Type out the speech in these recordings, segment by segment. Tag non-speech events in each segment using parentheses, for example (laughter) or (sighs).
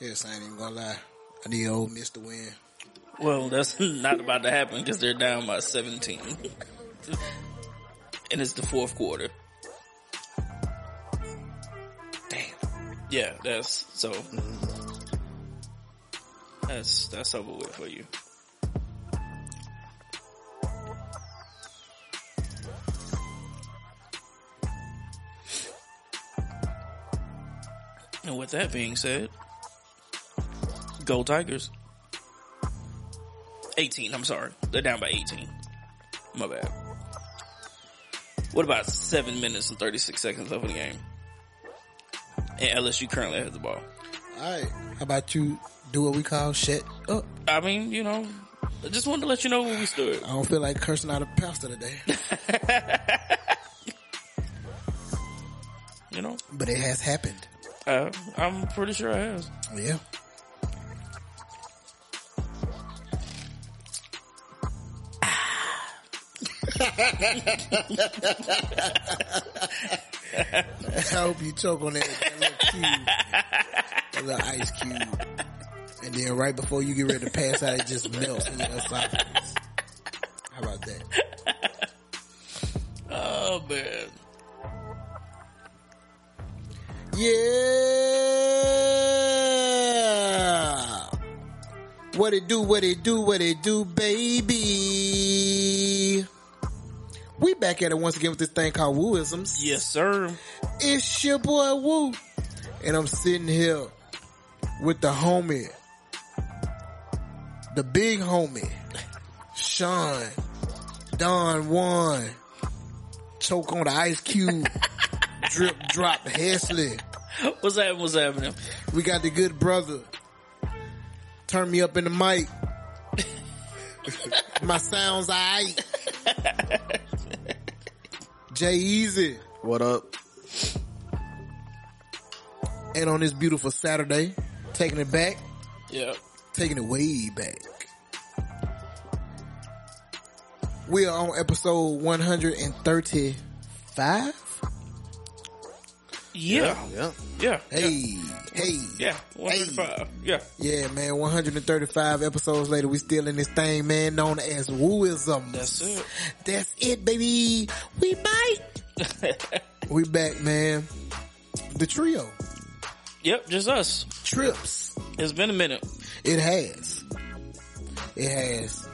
Yes, I ain't even gonna lie. I need Ole Miss to win. Well, that's (laughs) not about to happen because they're down by 17. and it's the fourth quarter. Damn. Yeah, that's so. That's that's over with for you. And with that being said, go Tigers. 18, I'm sorry. They're down by 18. My bad. What about 7 minutes and 36 seconds left of the game? And LSU currently has the ball. Alright. How about you do what we call shit up? I mean, you know, I just wanted to let you know where we stood. I don't feel like cursing out a pastor today. (laughs) You know, but it has happened. uh, I'm pretty sure it has. Yeah. (laughs) I hope you choke on that, that little cube, that little ice cube. And then right before you get ready to pass out, it just melts in your esophagus. How about that? (laughs) Oh man. Yeah. What it do, what it do, what it do, baby. Back at it once again with this thing called Wooisms. Yes, sir. It's your boy Woo. And I'm sitting here with the homie, the big homie, Sean, Don Juan, choke on the ice cube, (laughs) drip drop Hesley. What's happening? What's happening? We got the good brother. Turn me up in the mic. (laughs) My sounds alright. (laughs) Jay Easy. What up? And on this beautiful Saturday, taking it back, Yeah. taking it way back. We are on episode 135. Yeah. Yeah. Yeah. Hey, hey. Yeah. 135. Yeah. Yeah, man, 135 episodes later, we still in this thing, man, known as Wooisms. That's it. That's it, baby. We bite. (laughs) we back, man. The trio. Yep. Just us. Trips. It's been a minute. It has. It has.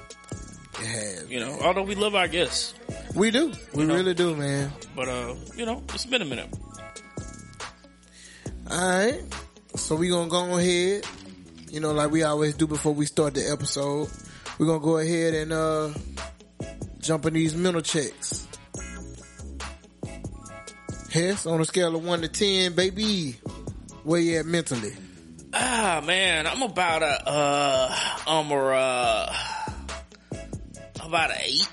It has. You know, although we love our guests, We do. We know. really do, man. but uh, you know, it's been a minute. Alright. So we gonna go ahead. You know, like we always do before we start the episode. We're gonna go ahead and uh jump in these mental checks. Hess, on a scale of one to ten, baby, where you at mentally? Ah man, I'm about a uh, I'm a uh, about an eight.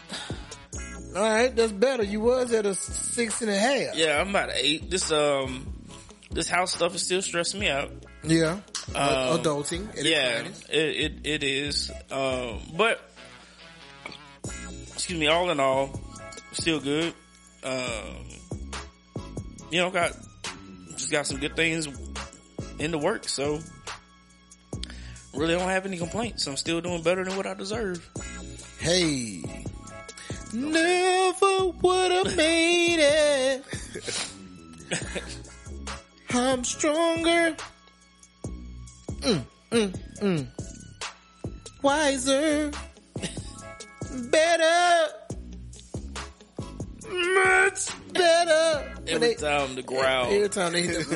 Alright, that's better. You was at a six and a half. Yeah, I'm about an eight. This um, this house stuff is still stressing me out. Yeah. Um, Adulting. its yeah, it, it it is. Um, but excuse me. All in all, still good. Um, you know, got just got some good things in the work. So really, don't have any complaints. I'm still doing better than what I deserve. Hey. Never would have made it. (laughs) I'm stronger. Mm, mm, mm. Wiser. Better. Much better. Every they- time the growl, Every time they hit the,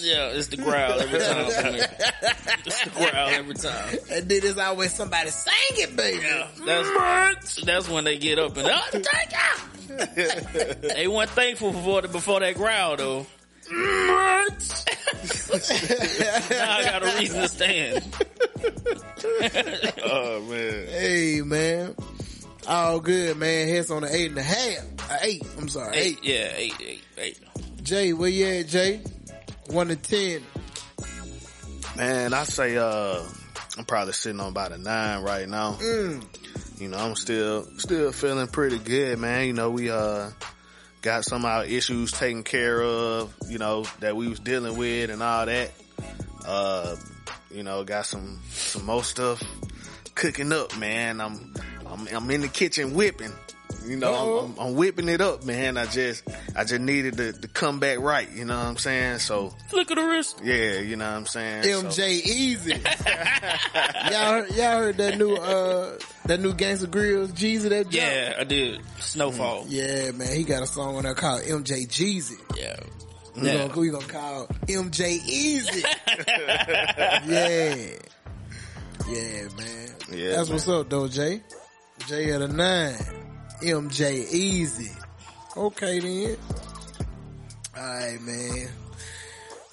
yeah, it's the growl every time. (laughs) it's the growl every time. and then there's always somebody sing it, baby. Yeah, that's that's when they get up and oh, take out. (laughs) they weren't thankful before the, before that growl though. (laughs) now I got a reason to stand. (laughs) Oh man. Hey, man. All good, man. Heads on the eight and a half. Uh, eight. I'm sorry. Eight. Eight, yeah, eight, eight, eight. Jay, where you at, Jay? One to ten. Man, I say uh I'm probably sitting on about a nine right now. Mm. You know, I'm still still feeling pretty good, man. You know, we uh got some of our issues taken care of, you know, that we was dealing with and all that. Uh you know, got some, some more stuff cooking up, man. I'm, I'm, I'm in the kitchen whipping. You know, I'm, I'm, I'm whipping it up, man. I just, I just needed to, to come back right. You know what I'm saying? So, Flick of the wrist. yeah, you know what I'm saying? So- MJ Easy. (laughs) y'all, heard, y'all heard that new, uh, that new Gangsta Grillz Jeezy that dropped? Yeah, I did. Snofall. Yeah, man, he got a song on there called MJ Jeezy. Yeah. We Yeah. gonna, we gonna call MJ Easy. (laughs) yeah. Yeah, man. Yeah, That's man. what's up though, Jay. Jay at a nine. MJ Easy. Okay then. Alright, man.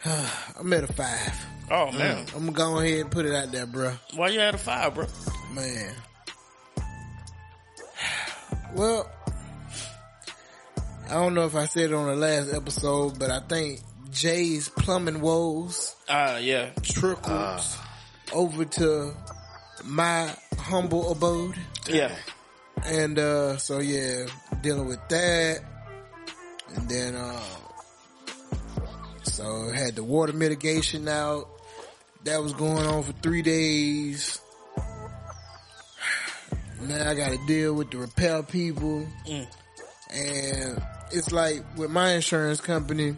(sighs) I'm at a five. Oh man, I'm gonna go ahead and put it out there, bro. why you at a five, bro? Man. Well, I don't know if I said it on the last episode, but I think Jay's plumbing woes Ah, yeah, trickled over to my humble abode. yeah. And, uh, so yeah, dealing with that. And then, uh, so had the water mitigation out. That was going on for three days. (sighs) Now I gotta deal with the repair people. Mm. And it's like with my insurance company,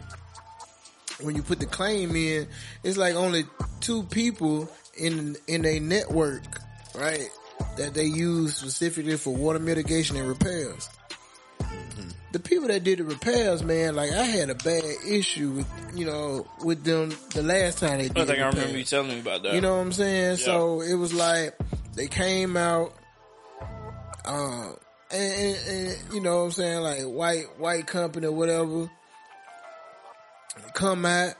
when you put the claim in, it's like only two people in, in a network, right? That they use specifically for water mitigation and repairs. The people that did the repairs, man, like I had a bad issue with, you know, with them the last time they did I think I remember you telling me about that. You know what I'm saying? So it was like they came out, uh, and, and, and you know what I'm saying, like white white company or whatever, come out,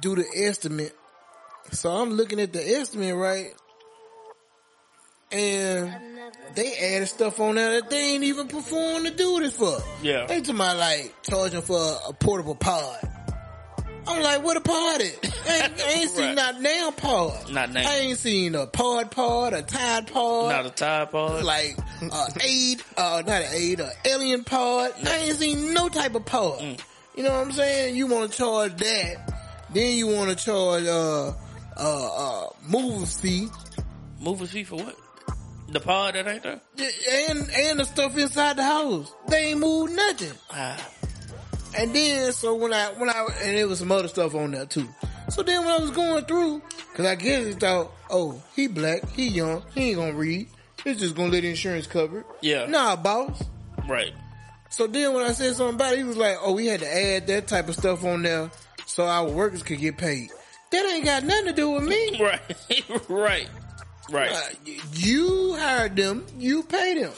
do the estimate. So I'm looking at the estimate, right? And they added stuff on there that they ain't even performed to do this for. Yeah. They talking about like charging for a, a portable pod. I'm like, what a pod is? (laughs) I ain't, I ain't seen Right. not now pod. Not now. I ain't seen a pod pod, a tide pod. Not a Tide Pod. like uh, aid, uh, not an aid, a alien pod. I ain't seen no type of pod. Mm. You know what I'm saying? You want to charge that, then you want to charge uh uh uh movers fee Movers fee for what? The pod that ain't there? And and the stuff inside the house. They ain't moved nothing. Ah, And then, so when I, when I, and it was some other stuff on there too. So then when I was going through, cause I guess he thought, oh, he black, he young, he ain't gonna read. He's just gonna let the insurance cover it. Yeah. Nah, boss. right. So then when I said something about it, he was like, oh, we had to add that type of stuff on there so our workers could get paid. That ain't got nothing to do with me. (laughs) Right. (laughs) right. Right. Uh, you hired them, you pay them.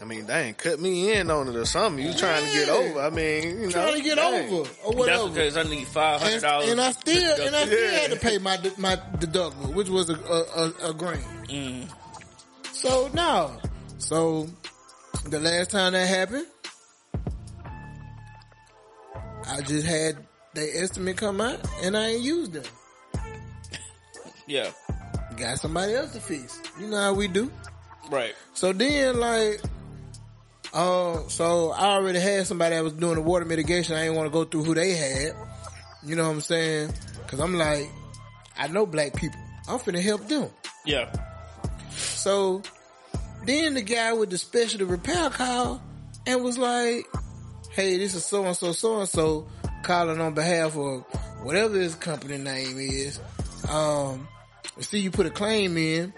I mean, they ain't cut me in on it or something. You trying to get over. I mean, you know. Trying to get dang. over or That's whatever. because I need five hundred and, dollars. and I still and I still Yeah. had to pay my my deductible, which was a a, a, a grand. Mm. So no, so the last time that happened, I just had the estimate come out and I ain't used them. Yeah. Got somebody else to fix. You know how we do. Right. So then, like, uh, so I already had somebody that was doing the water mitigation. I didn't want to go through who they had. You know what I'm saying? Cause I'm like, I know black people. I'm finna help them. Yeah. So then the guy with the special repair call and was like, hey, this is so and so, so and so calling on behalf of whatever his company name is. Um, see you put a claim in.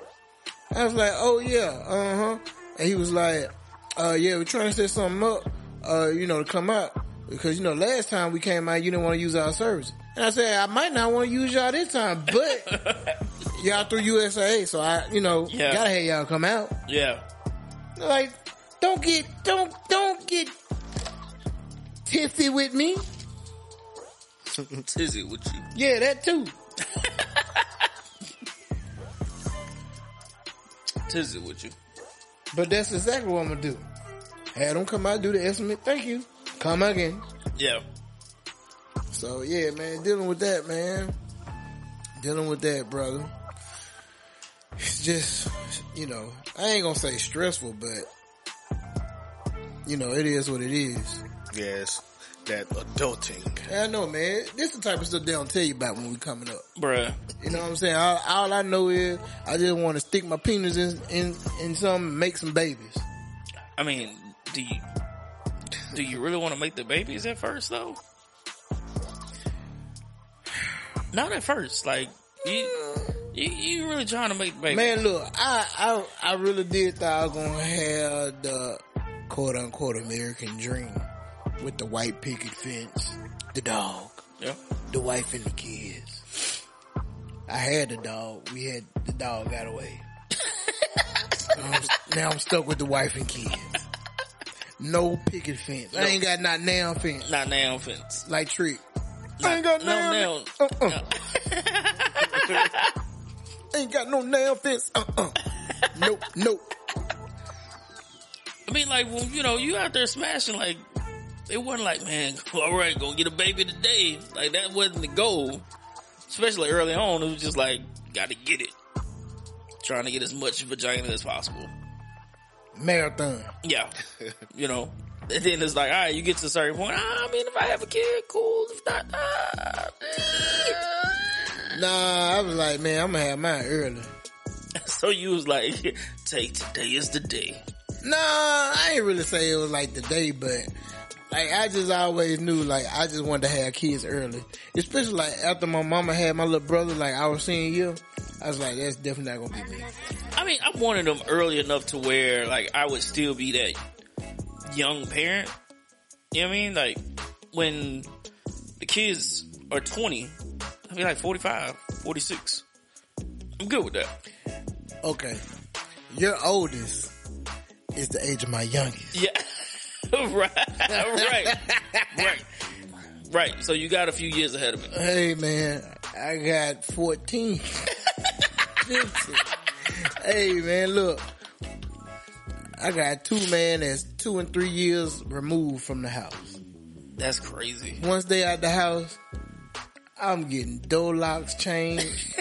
I was like, oh yeah, uh huh. And he was like, uh, yeah, we're trying to set something up, uh, you know, to come out. Because, you know, last time we came out, you didn't want to use our service. And I said, I might not want to use y'all this time, but (laughs) y'all through USA, so I, you know, Yeah. gotta have y'all come out. Yeah. Like, don't get, don't, don't get tissy with me. (laughs) Tizzy with you. Yeah, that too. (laughs) Tizzy with you. But that's exactly what I'm gonna do. Have them come out, do the estimate. Thank you. Come again. Yeah. So yeah, man, dealing with that, man. Dealing with that, brother. It's just, you know, I ain't gonna say stressful, but you know, it is what it is. Yes. That adulting. Yeah, I know, man. This is the type of stuff they don't tell you about when we coming up. bruh. You know what I'm saying? All, all I know is I just want to stick my penis in in in some and make some babies. I mean, do you do you really want to make the babies at first though? Not at first, like you, you, you really trying to make the baby. Man, look, I I I really did thought I was gonna have the quote unquote American dream with the white picket fence, the dog, Yeah. the wife, and the kids. I had the dog. We had the dog got away. (laughs) now, I'm, now I'm stuck with the wife and kids. No picket fence. I ain't got not now fence Not now fence. like trick. I ain't got No nail. nail. Uh-uh. (laughs) Ain't got no nail fence. Uh-uh. nope, nope. I mean, like when you know you out there smashing, like it wasn't like, man, (laughs) all right, go get a baby today. Like that wasn't the goal. Especially early on, it was just like, gotta get it. Trying to get as much vagina as possible. Marathon. Yeah. (laughs) you know. And then it's like, all right, you get to a certain point. Ah, I mean, if I have a kid, cool. If not, ah. Nah, I was like, man, I'm gonna have mine early. (laughs) So you was like, take today is the day. Nah, I ain't really say it was like the day, but like I just always knew like I just wanted to have kids early. Especially like after my mama had my little brother, like I was seeing you, I was like, that's definitely not gonna be me. I mean, I wanted them early enough to where like I would still be that young parent. You know what I mean? Like when the kids are 20, I'll be like 45, 46. I'm good with that. Okay. Your oldest is the age of my youngest. Yeah. (laughs) right. (laughs) right. Right. Right. So you got a few years ahead of me. Hey man, I got 14. (laughs) 15. Hey man, look. I got two man that's two and three years removed from the house. That's crazy. Once they out the house, I'm getting door locks changed. (laughs)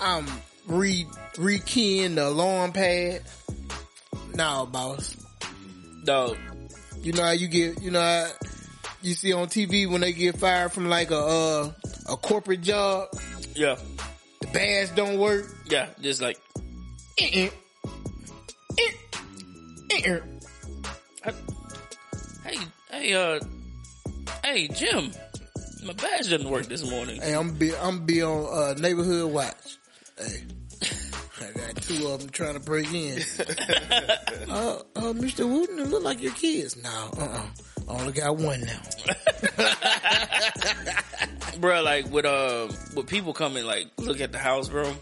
I'm re rekeying the alarm pad. Nah, boss. Dog. You know how you get, you know how you see on TV when they get fired from like a, uh, a corporate job, Yeah. the badge don't work. Yeah. Just like, Eh-eh. Eh-eh. Hey, hey, uh, hey, Jim, my badge didn't work this morning. Hey, I'm be, I'm be on, uh, neighborhood watch. Hey. I got two of them trying to break in. (laughs) uh, uh, Mr. Wooten, it look like your kids. No, uh-uh. I only got one now. (laughs) bro. Like with uh, with people coming like look at the house, bro.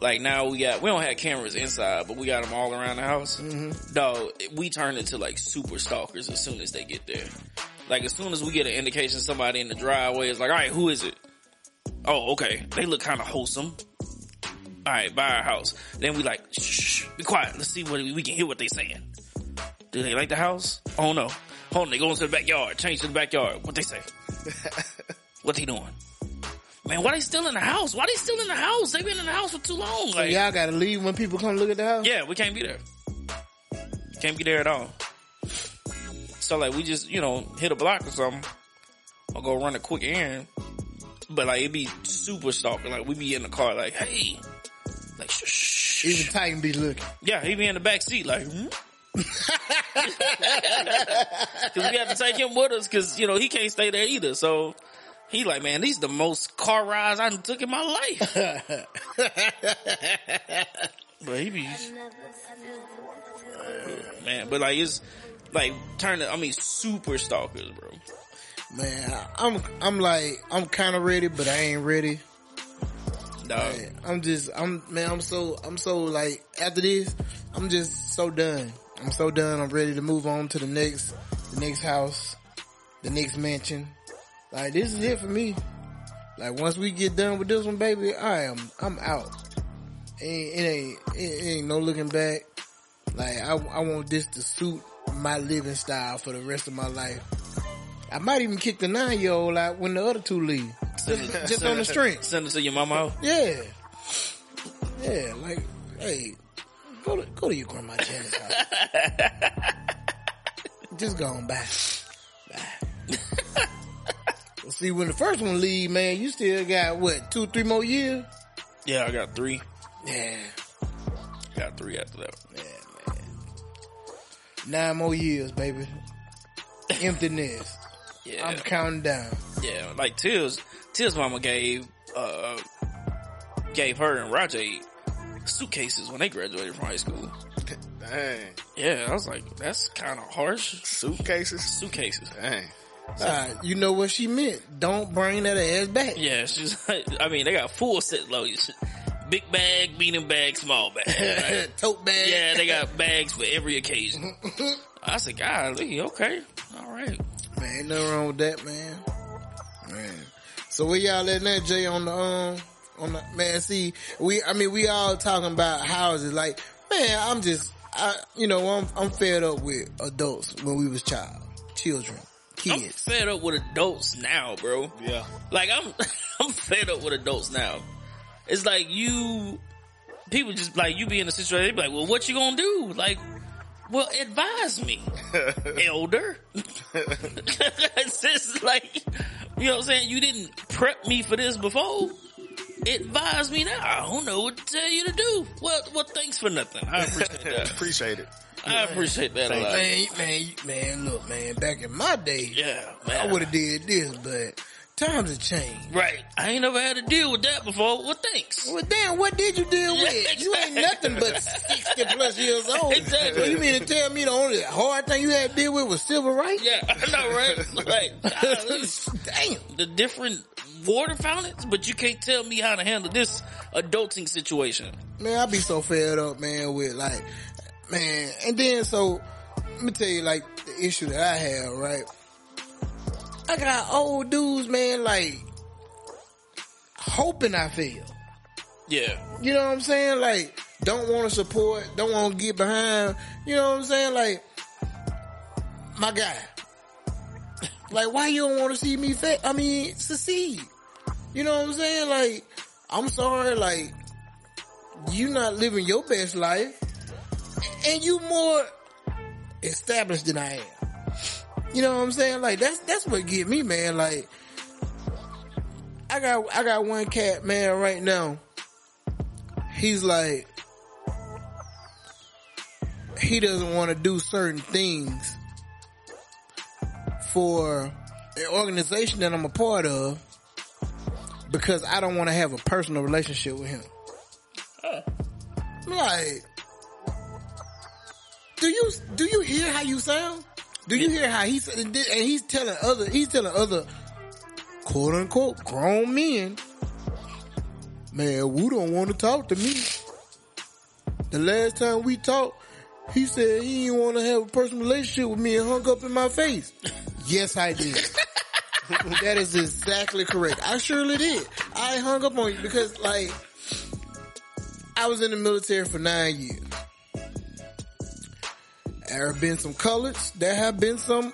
Like now we got we don't have cameras inside, but we got them all around the house. Mm-hmm. Dog, we turn into like super stalkers as soon as they get there. Like as soon as we get an indication somebody in the driveway is like, all right, who is it? Oh, okay. They look kind of wholesome. All right, by our house. Then we like, shh, be quiet. Let's see what we can hear what they saying. Do they like the house? Oh no. Hold on, they go into the backyard. Change to the backyard. What they say? (laughs) what they doing? Man, why they still in the house? Why they still in the house? They been in the house for too long. Like, Y'all gotta leave when people come look at the house? yeah, we can't be there. Can't be there at all. So like we just, you know, hit a block or something. Or go run a quick errand. But like it'd be super stalker. Like we be in the car like, hey. Like shh, shh, shh. Even Titan be looking. Yeah, he be in the back seat like, hmm? (laughs) Cause we have to take him with us cause, you know, he can't stay there either. So he like, man, these the most car rides I done took in my life. (laughs) but he be, man, but like it's like turning, I mean, super stalkers, bro. Man, I'm, I'm like, I'm kinda ready, but I ain't ready. Dog. Man, I'm just, I'm, man, I'm so, I'm so like, after this, I'm just so done. I'm so done. I'm ready to move on to the next, the next house, the next mansion. Like, this is it for me. Like, once we get done with this one, baby, I am, I'm out. It ain't, it ain't, it ain't no looking back. Like, I, I want this to suit my living style for the rest of my life. I might even kick the nine year old out when the other two leave. Just, (laughs) just on the strength. Send it to your mama. Yeah. Yeah, like, hey, go to, go to your grandma Janet's house. (laughs) Just go on back. See, when the first one leave, man, you still got what two, three more years? Yeah, I got three. Yeah, Got three after that. yeah, man. Nine more years, baby. (laughs) Emptiness. Yeah, I'm counting down. yeah. Like Till's, Till's mama gave, uh, gave her and Rajay suitcases when they graduated from high school. Dang. Yeah, I was like, that's kind of harsh. Suitcases? Suitcases. Dang. Uh, you know what she meant. Don't bring that ass back. Yeah, she's like, I mean, they got full set loads. Big bag, medium bag, small bag. right? (laughs) Tote bag. yeah, they got bags for every occasion. (laughs) I said, golly, okay, all right. Man, ain't nothing wrong with that, man. Man. So where y'all letting that Jay on the um on the man? See, we I mean we all talking about houses. Like, man, I'm just I you know I'm I'm fed up with adults when we was child, children, I'm kids. fed up with adults now, bro. Yeah. Like I'm, (laughs) I'm fed up with adults now. It's like you, people just like you be in a situation. They be like, well, what you gonna do? Like, well, advise me, (laughs) elder. (laughs) it's just like, you know what I'm saying? You didn't prep me for this before. Advise me now. I don't know what to tell you to do. Well, well, thanks for nothing. I appreciate that. (laughs) Appreciate it. I appreciate that a lot. Man, man, man, look, man, back in my day, Yeah, man. I would have did this, but times have changed. Right. I ain't never had to deal with that before. Well, thanks. Well, damn, what did you deal with? You ain't nothing but 60 plus years old. Exactly. So you mean to tell me the only hard thing you had to deal with was civil rights? Yeah, I know, right? Like. (laughs) Damn. the different water fountains, but you can't tell me how to handle this adulting situation. Man, I be so fed up, man, with like, man, and then so, let me tell you like the issue that I have, right? I got old dudes, man, like, hoping I fail. Yeah. You know what I'm saying? Like, don't want to support, don't want to get behind. You know what I'm saying? Like, my guy. (laughs) Like, why you don't want to see me fail? I mean, succeed. You know what I'm saying? Like, I'm sorry, like, you not living your best life, and you more established than I am. You know what I'm saying? Like, that's that's what get me, man. Like, I got I got one cat, man, right now he's like he doesn't want to do certain things for an organization that I'm a part of because I don't want to have a personal relationship with him. I'm Like, do you do you hear how you sound? Do you hear how he's and he's telling other he's telling other quote unquote grown men Man, we don't want to talk to me. The last time we talked, he said he didn't want to have a personal relationship with me and hung up in my face. yes, I did. (laughs) that is exactly correct. I surely did. I hung up on you because, like, I was in the military for nine years. There have been some colors. There have been some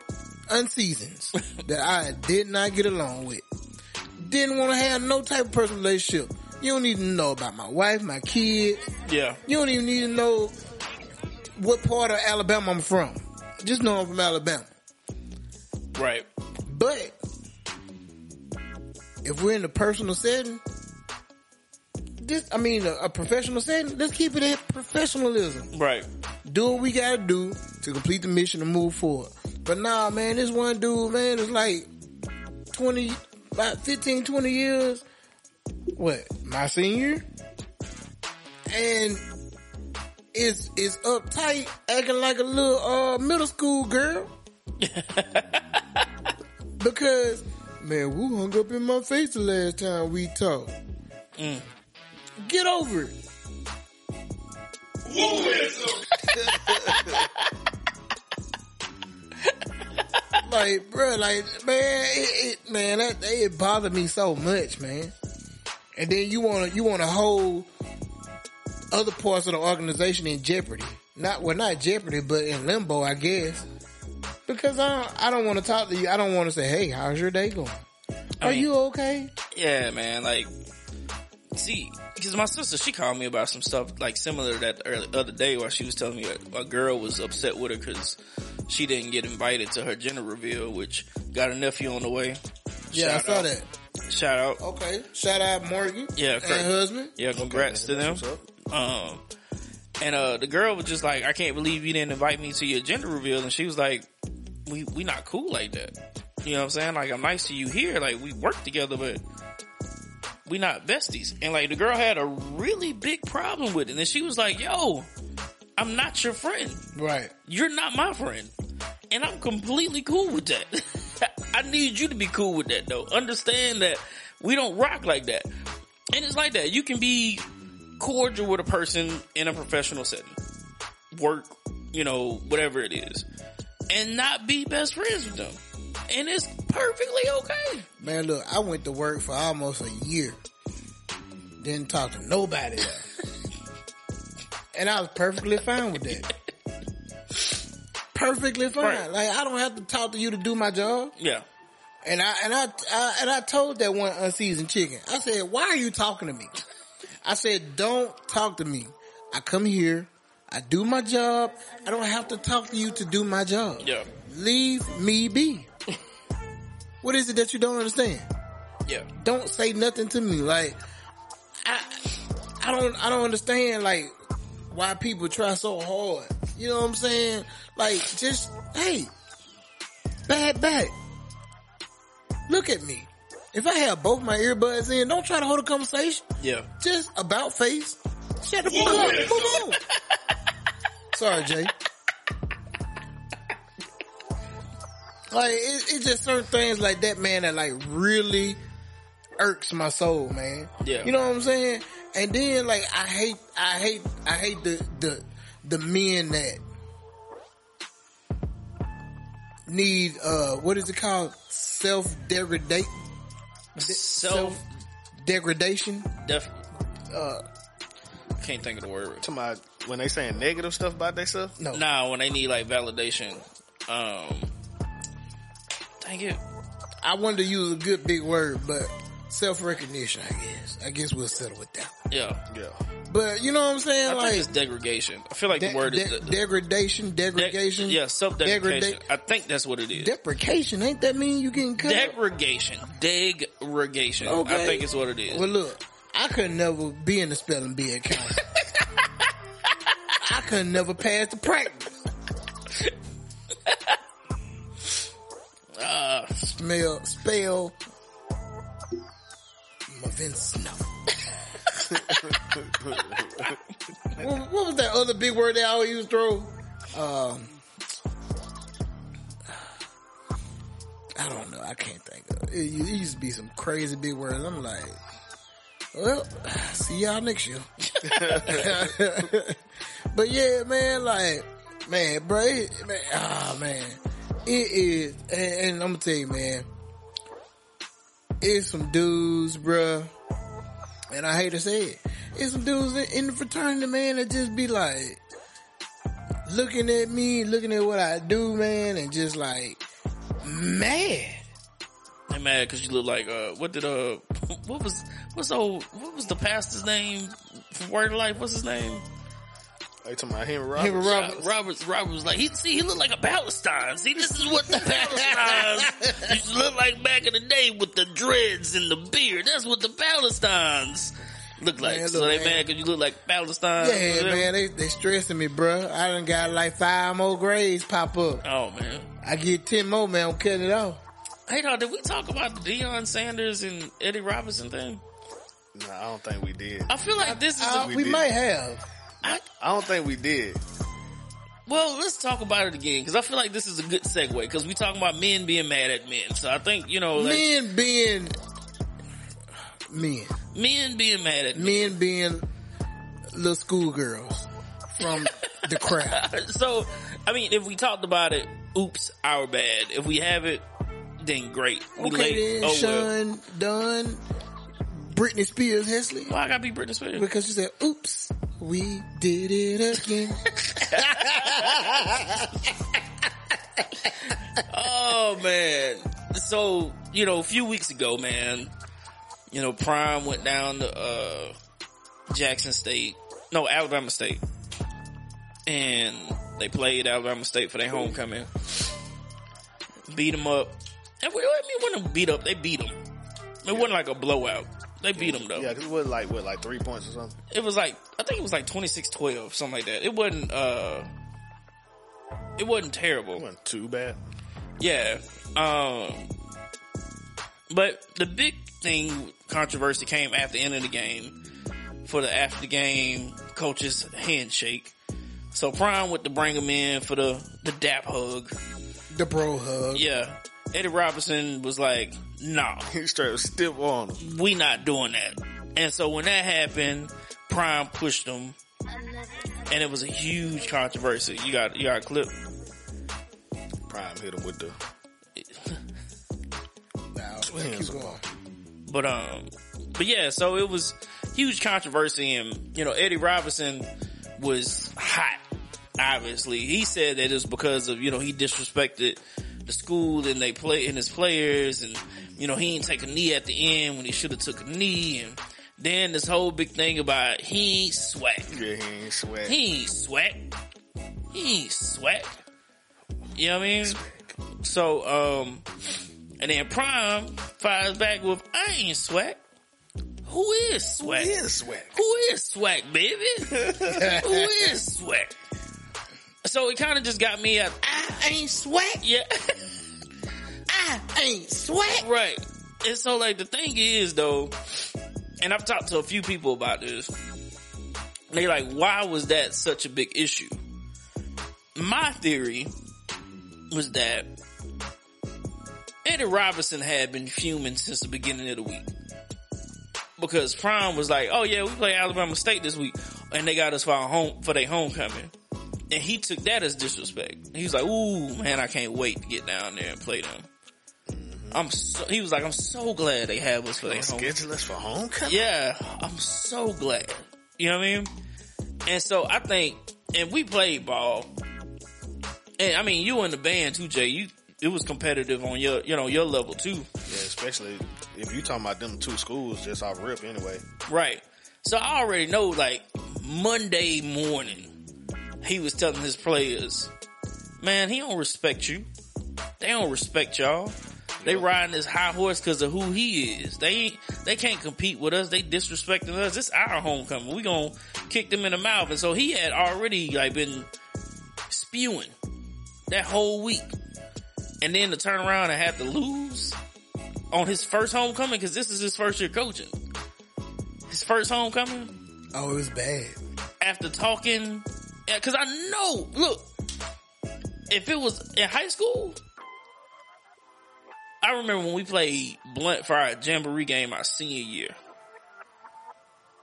unseasons (laughs) that I did not get along with. Didn't want to have no type of personal relationship. You don't need to know about my wife, my kids. Yeah. You don't even need to know what part of Alabama I'm from. Just know I'm from Alabama. Right. But if we're in a personal setting, this I mean a, a professional setting, let's keep it at professionalism. Right. Do what we gotta do to complete the mission and move forward. But nah, man, this one dude, man, is like 20, about 15, 20 years. What? My senior? And is is uptight, acting like a little uh middle school girl. (laughs) because man, Woo hung up in my face the last time we talked. Get over it. (laughs) like, bro, like, man, it, it man, that it bothered me so much, man. And then you wanna, you wanna hold other parts of the organization in jeopardy. Not, well, not jeopardy, but in limbo, I guess. Because I don't, I don't want to talk to you. I don't want to say, hey, how's your day going? Are mean- you okay? Yeah, man. Like, see, because my sister, she called me about some stuff like similar to that early, other day where she was telling me a, a girl was upset with her because she didn't get invited to her gender reveal, which got a nephew on the way. Yeah, Shout I saw out. that. Shout out. Okay. Shout out Morgan. Yeah, and husband. Yeah, congrats to them. That's what's up. Um, and uh, the girl was just like, I can't believe you didn't invite me to your gender reveal. And she was like, we, we not cool like that. You know what I'm saying? Like, I'm nice to you here. Like, we work together, but we not besties. And like, the girl had a really big problem with it. And she was like, yo, I'm not your friend. Right. You're not my friend. And I'm completely cool with that. (laughs) I need you to be cool with that though. Understand that we don't rock like that. And it's like that. You can be cordial with a person in a professional setting. Work, you know, whatever it is. And not be best friends with them. And it's perfectly okay. Man, look, I went to work for almost a year. Didn't talk to nobody and I was perfectly fine with that. (laughs) Perfectly fine. Right. Like I don't have to talk to you to do my job. Yeah. And I and I, I and I told that one unseasoned chicken. I said, "Why are you talking to me?" I said, "Don't talk to me. I come here, I do my job. I don't have to talk to you to do my job. Yeah. Leave me be." What is it that you don't understand? Yeah. Don't say nothing to me. Like I I don't I don't understand like why people try so hard. You know what I'm saying? Like just hey, bad back. Look at me. If I have both my earbuds in, don't try to hold a conversation. Yeah. Just about face. Shut the (laughs) fuck up. Move on. Sorry, Jay. Like it, it's just certain things like that, man, that like really irks my soul, man. Yeah. You know what I'm saying? And then like I hate, I hate, I hate the the the men that need uh what is it called self degradate Self degradation. def Uh, can't think of the word. To my when they saying negative stuff about themselves. no, Nah, when they need like validation. Um dang it. I wanted to use a good big word, but self recognition. I guess. I guess we'll settle with that. Yeah. Yeah. But you know what I'm saying? I like think it's degradation. I feel like de- the word is de- de- degradation, de- degradation. yeah, self degradation. Degrada- I think that's what it is. Deprecation. Ain't that mean you getting cut? up? Degradation. Degradation. I think it's what it is. Well, look, I could never be in the spelling bee at county. (laughs) I could never pass the practice. (laughs) Uh, Smell, spell, Marvin what, what was that other big word they always used to throw? Um, I don't know. I can't think of it. It used to be some crazy big words. I'm like, well, see y'all next year. (laughs) (laughs) but yeah, man, like, man, bro, it, man, ah, man, it is, and, and I'm gonna tell you, man, it's some dudes, bruh, and I hate to say it, it's some dudes in, the fraternity, man, that just be like, looking at me, looking at what I do, man, and just like, mad. I'm mad because you look like uh, what did uh, (laughs) what was what's old what was the pastor's name Word of Life? What's his name? Are you talking about Henry Roberts? Henry Roberts. Roberts. Roberts was like he see he looked like a Palestine. See, this is what the (laughs) Palestines used to look like back in the day with the dreads and the beard. That's what the Palestines look like. Man, so look, they man. mad because you look like Palestine. Yeah, man, they they stressing me, bruh. I done got like five more grades pop up. Oh man. I get ten more, man. I'm cutting it off. Hey, dog, did we talk about the Deion Sanders and Eddie Robinson thing? No, I don't think we did. I feel like this is. Uh, a, we we might have. I, I don't think we did. well, let's talk about it again because I feel like this is a good segue because we talking about men being mad at men. So I think you know, like, Men being men, men being mad at men. men being little schoolgirls from the crowd. (laughs) So, I mean, if we talked about it, oops, our bad. If we have it, then great. We Okay, late. then Oh well. Sean Dunn, Britney Spears, Hesley, Why I gotta be Britney Spears? because she said, "Oops, we did it again." (laughs) Oh man. So, you know, a few weeks ago, man, you know, Prime went down to uh Jackson State. No, Alabama State. And they played Alabama State for their homecoming. Beat them up. And we, I mean, when they beat up, they beat them. It wasn't like a blowout. They beat them though. Yeah, 'cause it was like what, like three points or something. It was like I think it was like 26-12, something like that. It wasn't uh it wasn't It terrible. wasn't too bad. Yeah. Um but the big thing controversy came after the end of the game for the after the game coach's handshake. So Prime went to bring him in for the the dap hug. The bro hug. Yeah. Eddie Robinson was like, "No, (laughs) He straight up stiff on him. we not doing that." And so when that happened, Prime pushed him, and it was a huge controversy. You got you got a clip. Prime hit him with the. Nah, Hands keep going. But um, but yeah, so it was huge controversy, and you know Eddie Robinson was hot. Obviously, he said that it was because of you know he disrespected the school and they play and his players, and you know he didn't take a knee at the end when he should have took a knee, and then this whole big thing about he ain't sweat, Yeah, he ain't sweat. he ain't sweat, he ain't sweat. You know what I mean? So um, and then Prime fires back with I ain't sweat. Who is Who sweat? is sweat? Who is swag, baby? (laughs) Who is swag? So it kind of just got me up. I ain't swag. Yeah. (laughs) Ain't swag. Right. And so like the thing is though, and I've talked to a few people about this. They like, why was that such a big issue? My theory was that Eddie Robinson had been fuming since the beginning of the week because Prime was like, "Oh yeah, we play Alabama State this week, and they got us for our home for their homecoming," and he took that as disrespect. He was like, "Ooh man, I can't wait to get down there and play them." I'm so, he was like, "I'm so glad they have us for their home." Schedule us for homecoming. Yeah, I'm so glad. You know what I mean? And so I think, and we played ball, and I mean, you in the band too, Jay. You it was competitive on your you know your level too. Yeah, especially if you talking about them two schools just off rip anyway. Right. So I already know like Monday morning, he was telling his players, man, he don't respect you. They don't respect y'all. They riding this high horse because of who he is. They ain't, they can't compete with us. They disrespecting us. It's our homecoming. We gonna kick them in the mouth. And so he had already like been spewing that whole week. And then to turn around and have to lose on his first homecoming because this is his first year coaching his first homecoming Oh, it was bad. after talking, because I know, look, if it was in high school, I remember when we played Blount for our Jamboree game our senior year.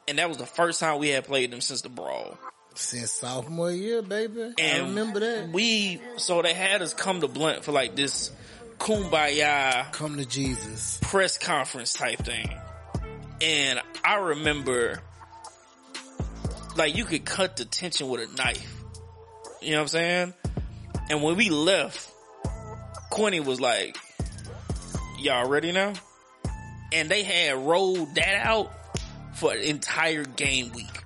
And that was the first time we had played them since the brawl. Since sophomore year, baby. I And remember that. We, so they had us come to Blount for like this kumbaya Come to Jesus. press conference type thing. And I remember like you could cut the tension with a knife. You know what I'm saying? And when we left, Quinny was like, Y'all ready now? And they had rolled that out for an entire game week.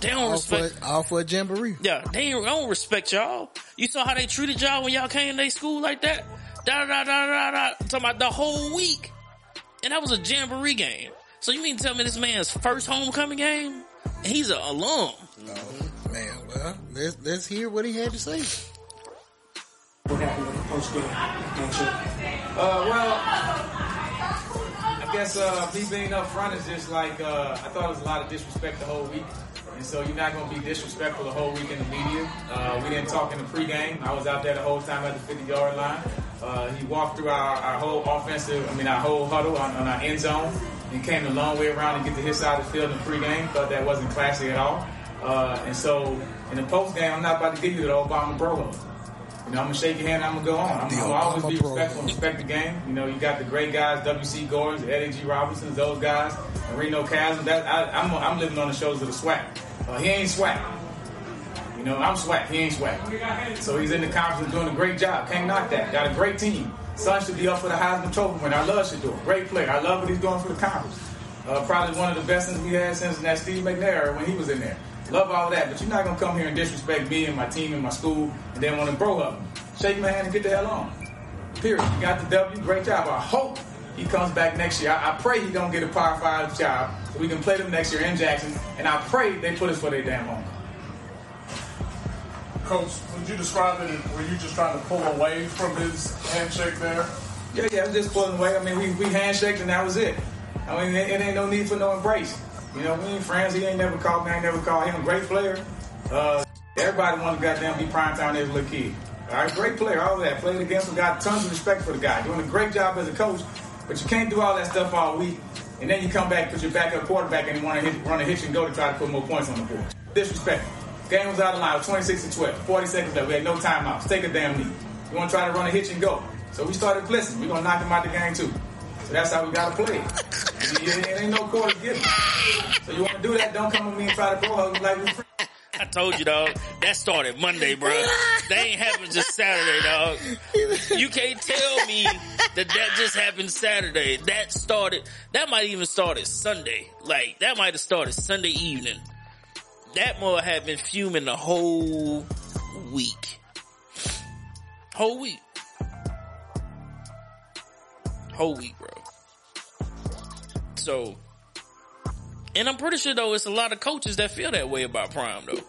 They don't All respect for, all for a jamboree. yeah, they don't respect y'all. You saw how they treated y'all when y'all came to their school like that? Da da da da da. Talking about the whole week. And that was a jamboree game. So you mean to tell me this man's first homecoming game? He's an alum. Oh, man. Well, let's, let's hear what he had to say. What happened with the post game handshake? Uh, well, I guess uh, me being up front is just like uh, I thought it was a lot of disrespect the whole week, and so you're not going to be disrespectful the whole week in the media. Uh, we didn't talk in the pregame. I was out there the whole time at the 50 yard line. Uh, he walked through our, our whole offensive, I mean our whole huddle on, on our end zone, and came a long way around and get to his side of the field in the pregame. Thought that wasn't classy at all. Uh, and so in the postgame, I'm not about to give you the Obama bro. You know, I'm gonna shake your hand. I'm gonna go on. I'm, gonna always be respectful and respect the game. You know, you got the great guys, W.C. Gordens, Eddie G. Robinsons, those guys, Reno Chasm. That I, I'm, I'm living on the shoulders of the swag. Uh, he ain't swag. You know, I'm swag. He ain't swag. So he's in the conference doing a great job. Can't knock that. Got a great team. Son should be up for the Heisman Trophy winner. I love Shedeur. Great player. I love what he's doing for the conference. Uh, probably one of the best things we had since that Steve McNair when he was in there. Love all that, but you're not gonna come here and disrespect me and my team and my school, and then want to bro up. Shake my hand and get the hell on. Period. You got the W. Great job. I hope he comes back next year. I, I pray he don't get a Power Five job so we can play them next year in Jackson. And I pray they put us for their damn home. Coach, would you describe it? Were you just trying to pull away from his handshake there? Yeah, yeah, I'm just pulling away. I mean, we, we handshaked and that was it. I mean, it, it ain't no need for no embrace. You know, we ain't friends. He ain't never called me. I ain't never called him. Great player. Uh, everybody wanted to goddamn be prime time a little kid. All right, great player, all that. Played against him, got tons of respect for the guy. Doing a great job as a coach, but you can't do all that stuff all week. And then you come back, put your backup quarterback, and you want to run a hitch and go to try to put more points on the board. Disrespect. Game was out of line. Was 26 to 12. 40 seconds left. We had no timeouts. Take a damn knee. You want to try to run a hitch and go. So we started blitzing. We're going to knock him out the game, too. So that's how we got to play. it. It ain't no quarter given. So you want to do that, don't come with me and try to bro hug me like we friends. I told you, dog. That started Monday, bro. (laughs) That ain't happened just Saturday, dog. You can't tell me that that just happened Saturday. That started. That might even started Sunday. Like that might have started Sunday evening. That more had been fuming the whole week. Whole week. Whole week, bro. So, and I'm pretty sure though, it's a lot of coaches that feel that way about Prime though.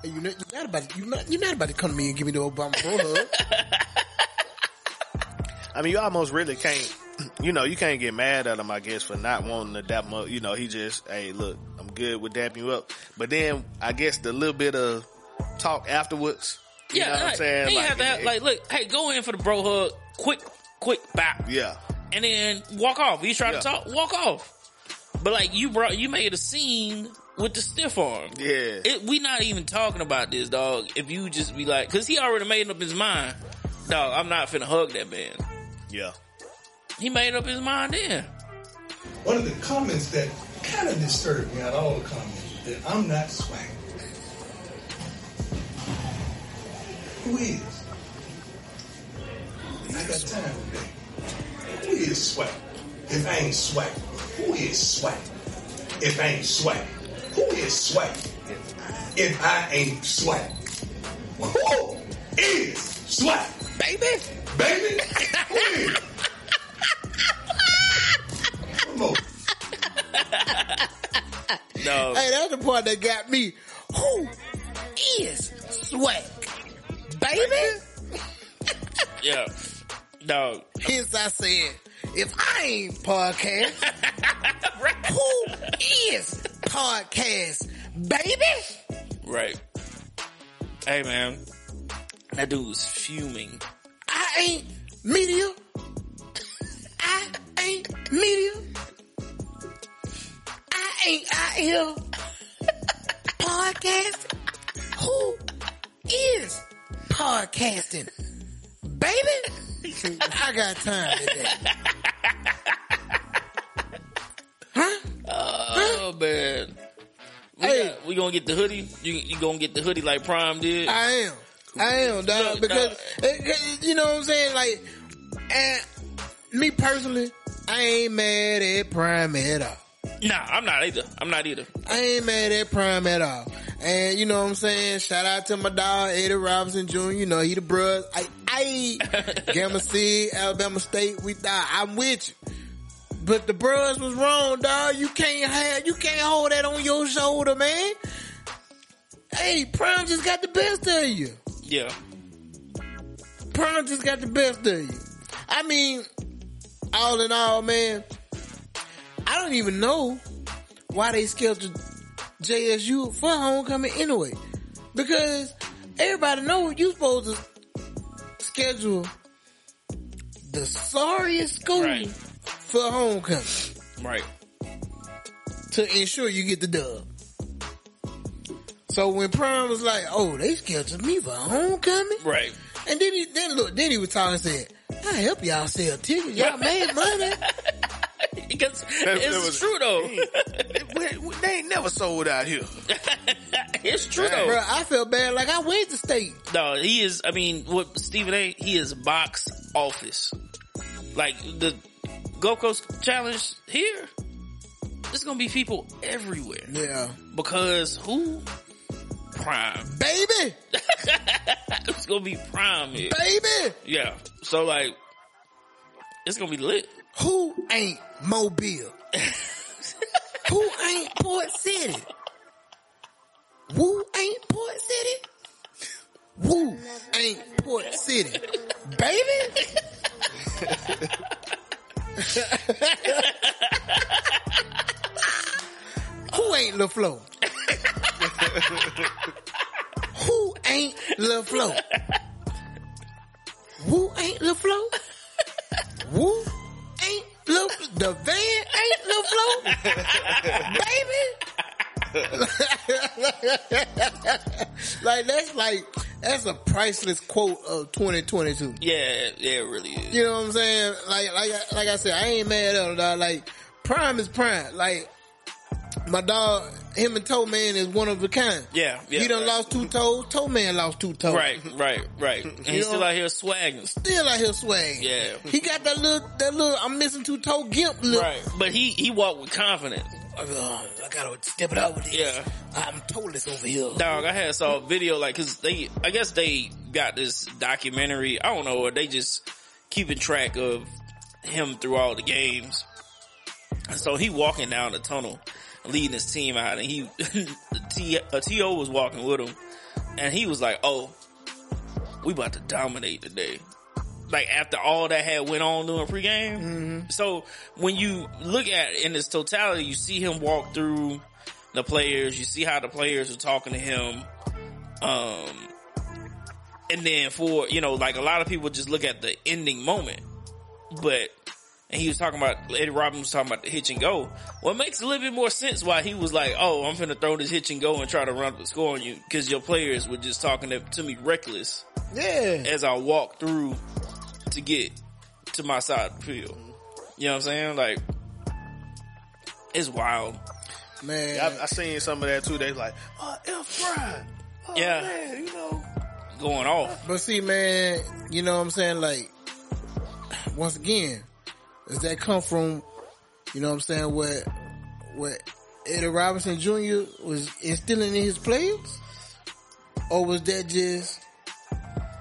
Hey, you not, you're not about you not, you're not about to come to me and give me the Obama bro hug. (laughs) I mean, you almost really can't, you know, you can't get mad at him, I guess, for not wanting to dap him up. You know, he just, hey, look, I'm good with dapping you up. But then I guess the little bit of talk afterwards. You Yeah, know what I'm like, saying? He have to have, like, look, hey, go in for the bro hug, quick, quick bop, yeah. And then walk off. You try Yeah. to talk, walk off. But like you brought, you made a scene with the stiff arm. Yeah. It, we not even talking about this, dog. If you just be like, cause he already made up his mind, dog. I'm not finna hug that man. yeah. He made up his mind then. One of the comments that kind of disturbed me out of all the comments is that I'm not swag. Who is? I got time today. Who is swag? If I ain't swag, who is swag? If I ain't swag, who is swag? If I ain't swag, who is swag? Baby. Baby, who is? Come on. No, (laughs) Hey, that's the part that got me. Who is swag? Baby? (laughs) yeah, dog. Hence I said, if I ain't podcast, (laughs) who is podcast? Baby? Right. Hey man, that dude was fuming. I ain't media. I ain't media. I ain't out here podcasting. Who is podcasting? Baby? I got time today. Huh? Oh man. We, Hey. got, we gonna get the hoodie. You you gonna get the hoodie like Prime did? I am. I am, dog. Look, Because, dog. it- it- you know what I'm saying? Like, and me personally, I ain't mad at Prime at all. Nah, I'm not either. I'm not either. I ain't mad at Prime at all. And you know what I'm saying? Shout out to my dog, Eddie Robinson Jr. You know, he the bruh. I, I, (laughs) Gamma C, Alabama State, we thought, I'm with you. But the bruhs was wrong, dog. You can't have, you can't hold that on your shoulder, man. Hey, Prime just got the best of you. Yeah. Prime just got the best of you. I mean, all in all, man, I don't even know why they scheduled JSU for homecoming anyway. Because everybody know you supposed to schedule the sorriest school Right. for homecoming Right. to ensure you get the dub. So when Prime was like, "Oh, they scheduled me for homecoming," Right. and then he then look, then he was talking and said, "I help y'all sell tickets. Y'all made money." (laughs) Because That- it's that was- true though. We- we- they ain't never sold out here. (laughs) it's true Bro, though. I felt bad. Like I went to state. No, he is. I mean, what Stephen A. He is box office. Like the Gulf Coast Challenge here. There's gonna be people everywhere Yeah, because who? Prime. baby, (laughs) it's gonna be prime here. baby. Yeah. So like, it's gonna be lit. Who ain't Mobile? (laughs) Who ain't Port City? Who ain't Port City? Who ain't Port City? Baby? Who ain't LaFlo? Who ain't LaFlo? Who ain't LaFlo? Who ain't The van ain't LaFlo? Baby? (laughs) like, that's like, that's a priceless quote of 2022. Yeah, yeah, it really is. You know what I'm saying? Like, like, like I said, I ain't mad at dog. Like, prime is prime. Like, my dog, him and Toe Man is one of a kind. Yeah, yeah, He done right. lost two toes. Toe Man lost two toes. Right, right, right. (laughs) And he's still out here swagging. Still out here swagging. Yeah. He got that little, that little, I'm missing two toe gimp look. Right. But he, he walked with confidence. Uh, I gotta step it out with this. Yeah. I'm toeless over here. Dog, I had saw a video like, cause they, I guess they got this documentary. I don't know, or they just keeping track of him through all the games. And so he walking down the tunnel, leading his team out, and he, (laughs) T, uh, T.O. was walking with him, and he was like, "Oh, we about to dominate today." Like after all that had went on during pregame. So when you look at it in its totality, you see him walk through the players. You see how the players are talking to him. Um, and then for, you know, like a lot of people just look at the ending moment, but, and he was talking about, Eddie Robinson was talking about the hitch and go. Well, it makes a little bit more sense why he was like, oh, I'm gonna throw this hitch and go and try to run up the score on you. Cause your players were just talking to, to me reckless Yeah. as I walk through to get to my side of the field. You know what I'm saying? Like, it's wild. Man. I, I seen some of that too. They like, oh, F Brian. Oh, Yeah. man, you know. Going off. But see, man, you know what I'm saying? Like, once again, does that come from, you know what I'm saying, what, what Eddie Robinson Jr. was instilling in his players? Or was that just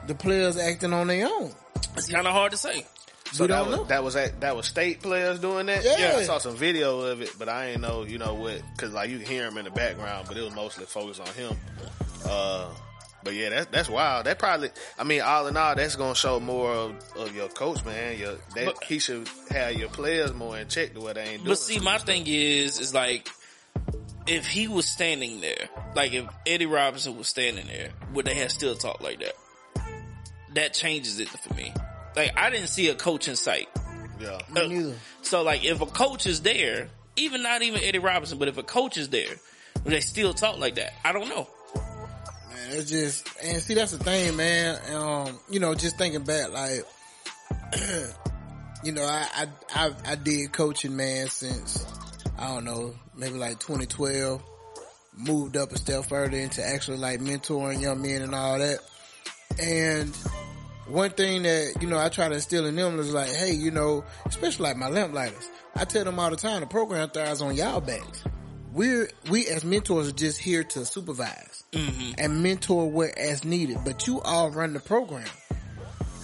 the players acting on their own? It's kind of hard to say. So that don't was, that was at, that was state players doing that. Yeah. I saw some video of it, but I ain't know, you know what, cause like you can hear him in the background, but it was mostly focused on him. Uh, but yeah, that's that's wild. That probably, I mean, all in all, that's gonna show more of, of your coach, man. Your that But- he should have your players more in check to what they ain't doing. But see, my thing is, is like, if he was standing there, like if Eddie Robinson was standing there, would they have still talked like that? That changes it for me. Like, I didn't see a coach in sight. yeah, Me uh, neither. So like, if a coach is there, even not even Eddie Robinson, but if a coach is there, would they still talk like that? I don't know. It's just, and see, that's the thing, man. Um, you know, just thinking back, like, (clears throat) you know, I, I, I, I did coaching, man, since, I don't know, maybe like 2012. Moved up a step further into actually like mentoring young men and all that. And one thing that, you know, I try to instill in them is like, hey, you know, especially like my lamp lighters. I tell them all the time, the program thrives on y'all backs. We're, we as mentors are just here to supervise Mm-hmm. and mentor where as needed, but you all run the program.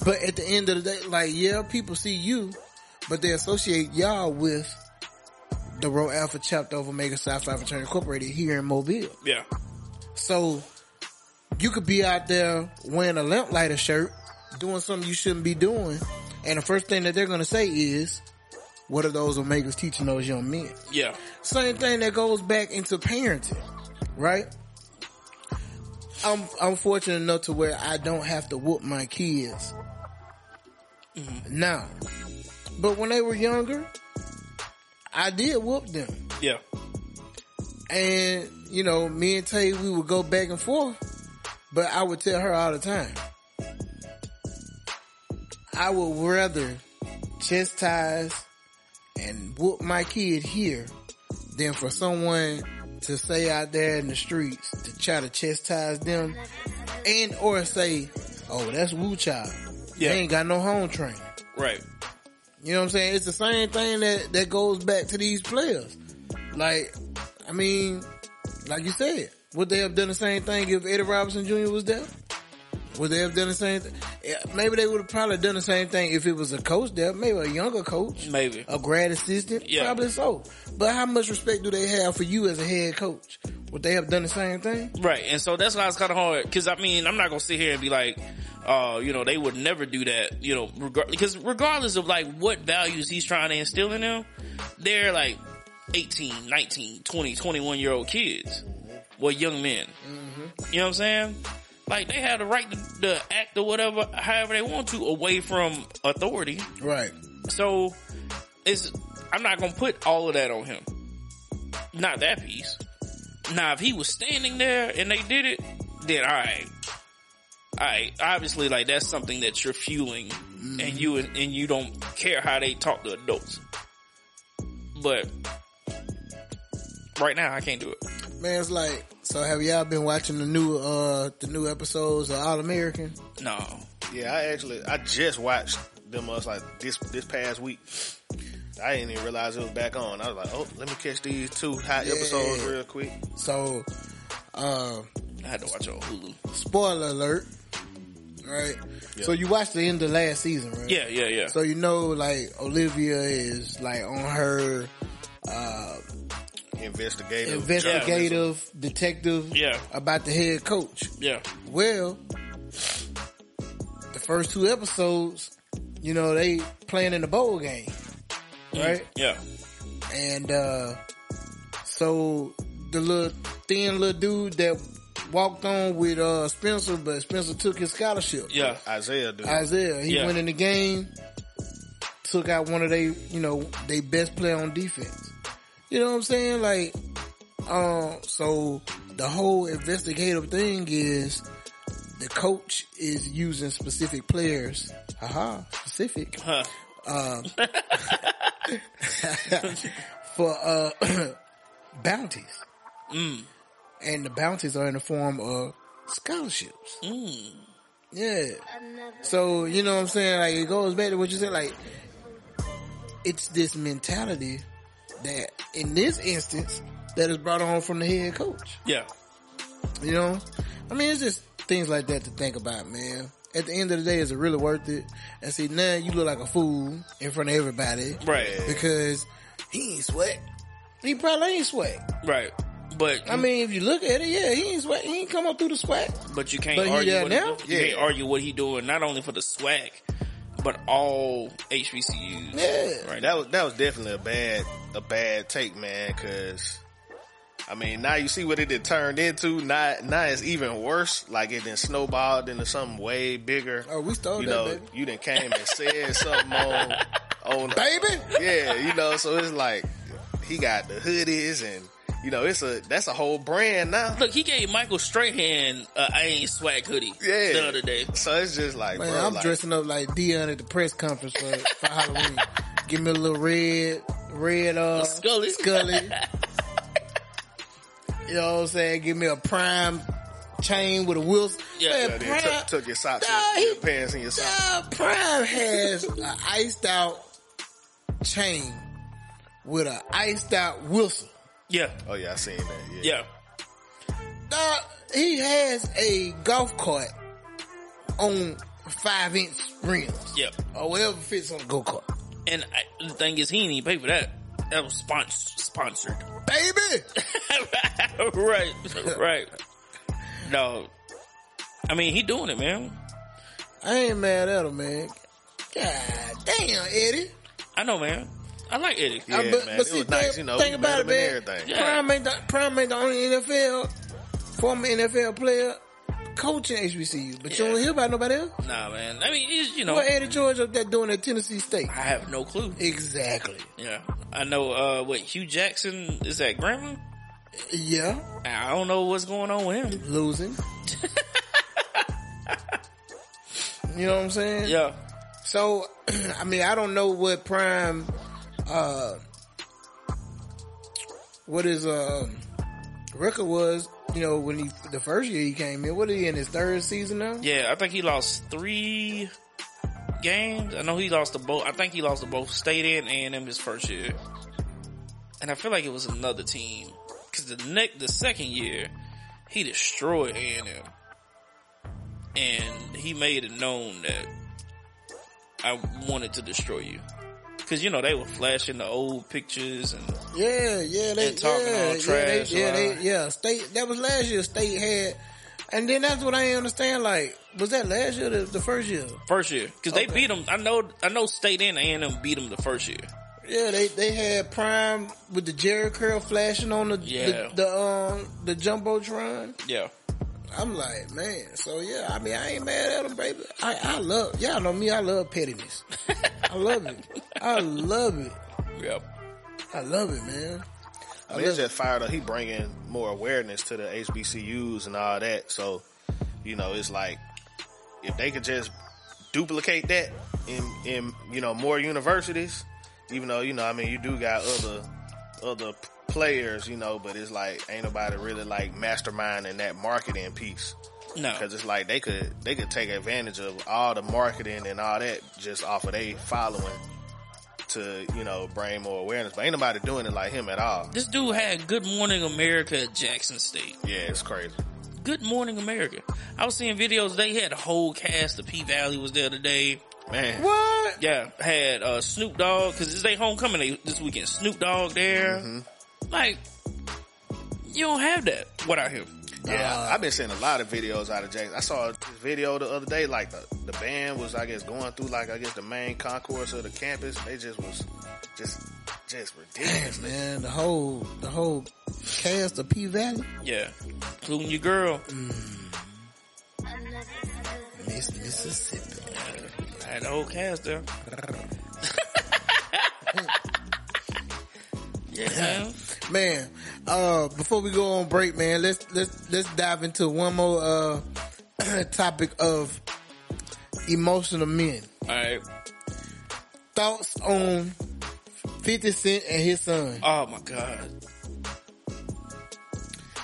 But at the end of the day, like, yeah, people see you, but they associate y'all with the Rho Alpha chapter of Omega Psi Phi Fraternity Incorporated here in Mobile. Yeah. So you could be out there wearing a lamplighter shirt, doing something you shouldn't be doing, and the first thing that they're gonna say is, "What are those Omegas teaching those young men?" Yeah. Same thing that goes back into parenting, right? I'm I'm fortunate enough to where I don't have to whoop my kids now, but when they were younger, I did whoop them. Yeah. And, you know, me and Tay, we would go back and forth, but I would tell her all the time, I would rather chastise and whoop my kid here than for someone to say out there in the streets to try to chastise them and or say, oh, that's Woo Child. Yeah. They ain't got no home training. Right. You know what I'm saying? It's the same thing that, that goes back to these players. Like, I mean, like you said, would they have done the same thing if Eddie Robinson Jr. was there? Would they have done the same thing? Maybe they would have probably done the same thing if it was a coach there, maybe a younger coach, Maybe. a grad assistant, Yeah. probably so. But how much respect do they have for you as a head coach? Would they have done the same thing? Right, and so that's why it's kind of hard. Because I mean, I'm not gonna sit here and be like, uh, you know, they would never do that. You know, because regardless of like what values he's trying to instill in them, they're like 18, 19, 20, 21 year old kids, well, young men. You know what I'm saying? Like they have the right to, to act or whatever, however they want to, away from authority. Right. So it's I'm not gonna put all of that on him. Not that piece. Now if he was standing there and they did it, then alright. Alright. Obviously like that's something that you're fueling and you and you don't care how they talk to adults. But right now I can't do it. Man, it's like, so have y'all been watching the new, uh, the new episodes of All American? No. Yeah, I actually I just watched them us like this this past week. I didn't even realize it was back on. I was like, oh, let me catch these two hot Yeah. episodes real quick. So, uh, I had to watch on Hulu. spoiler alert, right? So you watched the end of last season, right? Yeah, yeah, yeah. So you know, like Olivia is like on her uh, Investigative. investigative detective Yeah. about the head coach. yeah. Well, the first two episodes, you know, they playing in the bowl game, right? Yeah. And uh so the little thin little dude that walked on with uh Spencer, but Spencer took his scholarship. Yeah. Isaiah dude. Isaiah, he Yeah. went in the game, took out one of they, you know, they best player on defense. You know what I'm saying? Like, um, so the whole investigative thing is the coach is using specific players. Haha, specific. Huh. Um, (laughs) (laughs) for, uh, (clears throat) bounties. Mm. And the bounties are in the form of scholarships. Mm. Yeah. So, you know what I'm saying? Like, it goes back to what you said, like, it's this mentality that, in this instance, that is brought on from the head coach. Yeah. You know? I mean, it's just things like that to think about, man. At the end of the day, is it really worth it? And see, now you look like a fool in front of everybody. Right. Because he ain't sweat. He probably ain't sweat. Right. But I mean, if you look at it, yeah, he ain't sweat. He ain't come up through the sweat. But you can't But argue what now? he do- you can't argue what he doing not only for the swag, but all HBCUs. Yeah. Right. That was that was definitely a bad a bad take, man. Because I mean, now you see what it had turned into. Now, now it's even worse. Like it then snowballed into something way bigger. Oh, we stole you that, know, baby. you then came and said something on (laughs) on Baby! Yeah, you know, so it's like he got the hoodies and you know it's a that's a whole brand now. Look, he gave Michael Strahan uh, I ain't swag hoodie Yeah. the other day. So it's just like, Man, bro, I'm like, dressing up like Deion at the press conference for, for Halloween. Give me a little red, red, uh, Scully. Scully. (laughs) you know what I'm saying? Give me a prime chain with a Wilson. Yeah, Man, Yeah, then prime, took, took your socks, Nah, your, your he- pants, and your socks. uh, prime has an iced out chain with an iced out Wilson. Yeah. Oh yeah, I seen that. Yeah. Yeah. Dog, he has a golf cart on five inch rims. Yep. Or whatever fits on a go kart. And I, the thing is, he didn't even pay for that. That was spons- sponsored. (laughs) Baby! right. Right. No. I mean, he doing it, man. I ain't mad at him, man. God damn, Eddie. I know, man. I like Eddie. Yeah, Uh, but, man, but it see, was nice, you know, think about it, better man. everything. Yeah. Prime ain't, the, Prime ain't the only NFL, former NFL player coaching HBCU, but you don't hear about nobody else. Nah, man. I mean, he's, you know, What Eddie George up there doing at Tennessee State? I have no clue. Exactly. Yeah. I know, uh, what, Hue Jackson is that Grambling? Yeah, I don't know what's going on with him. losing. (laughs) you know what I'm saying? Yeah. So, (clears throat) I mean, I don't know what Prime, uh, what his, uh, record was, you know, when he, the first year he came in. What are he in his third season now? Yeah, I think he lost three games. I know he lost the both. I think he lost the both State and A and M his first year, and I feel like it was another team because the next, the second year, he destroyed A and M, and he made it known that I wanted to destroy you. Cause you know they were flashing the old pictures and Yeah, yeah, they And talking yeah, all yeah, trash they, yeah, they, yeah. State that was last year. State had, and then that's what I understand. Like, was that last year? or The, first year? first year because they beat them. I know, I know, State and A and M beat them the first year. Yeah, they they had Prime with the Jerry curl flashing on the Yeah. the, the um the jumbotron. Yeah, I'm like, man. So yeah, I mean, I ain't mad at them, baby. I I love y'all know me. I love pettiness. I love it. I love it. yeah. I love it, man. I mean, it's just fired up. He bringing more awareness to the HBCUs and all that. So, you know, it's like if they could just duplicate that in in you know more universities, even though you know, I mean, you do got other other p- players, you know, but it's like ain't nobody really like masterminding that marketing piece No, because it's like they could they could take advantage of all the marketing and all that just off of they following to you know bring more awareness. But ain't nobody doing it like him at all. this dude had Good Morning America at Jackson State. Yeah, it's crazy. Good Morning America. I was seeing videos. They had a whole cast. The P Valley was there today. Man, What? Yeah, had uh, Snoop Dogg because it's their homecoming they, this weekend. Snoop Dogg there. Like, you don't have that. What out here? Yeah, uh, I've been seeing a lot of videos out of Jackson. I saw a video the other day, like the, the band was, I guess, going through like I guess the main concourse of the campus. They just was just just ridiculous. Man, the whole the whole cast of P Valley, Yeah, including your girl. Mm. Miss Mississippi. I had the whole cast there. (laughs) (laughs) yeah, man. Man, uh, before we go on break, man, let's let's let's dive into one more uh (clears throat) topic of emotional men. All right. Thoughts on Fifty Cent and his son? Oh my god.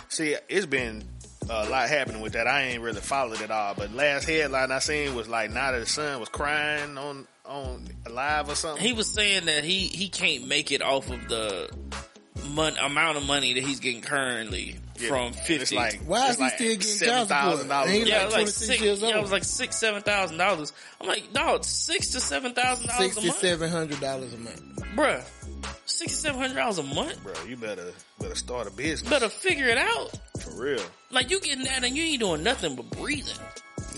See, it's been a lot happening with that. I ain't really followed it all, but last headline I seen was like now that his son was crying on on live or something. He was saying that he he can't make it off of the mon- amount of money that he's getting currently Yeah. from It's fifty. like Why is it's he like still getting child support? $7,000 yeah, like like six. years Yeah, it was like six, seven thousand dollars. I'm like, dog, six to seven thousand dollars a Sixty month, seven hundred dollars a month. bruh. Sixty seven hundred dollars a month. Bro, you better better start a business Better figure it out. for real. Like you getting that and you ain't doing nothing but breathing.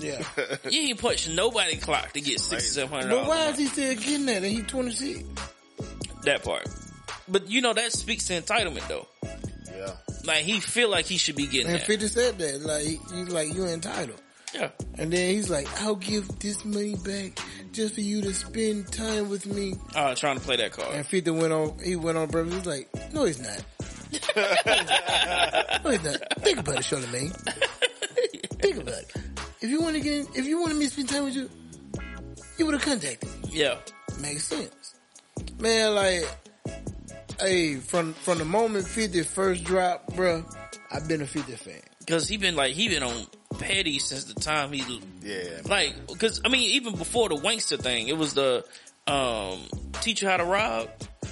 Yeah, (laughs) You ain't punching nobody clock to get sixty seven hundred dollars. but why is he still getting that? And he twenty six. that part? But you know that speaks to entitlement though. Yeah. Like he feel like he should be getting And that. Fifty said that like he- he's like you entitled. Yeah. And then he's like, I'll give this money back just for you to spend time with me. Uh, trying to play that card. And 50 went on, he went on breakfast. He's like, no, he's not. (laughs) no, he's not. Think about it, Charlamagne. Think about it. If you want to get, in, if you wanted me to spend time with you, you would have contacted me. Yeah. Makes sense. Man, like, hey, from, from the moment 50 first dropped, bruh, I've been a 50 fan. Cause he been like, he been on petty since the time he, Yeah. like, cause I mean, even before the Wanksta thing, it was the, um, teach you how to rob.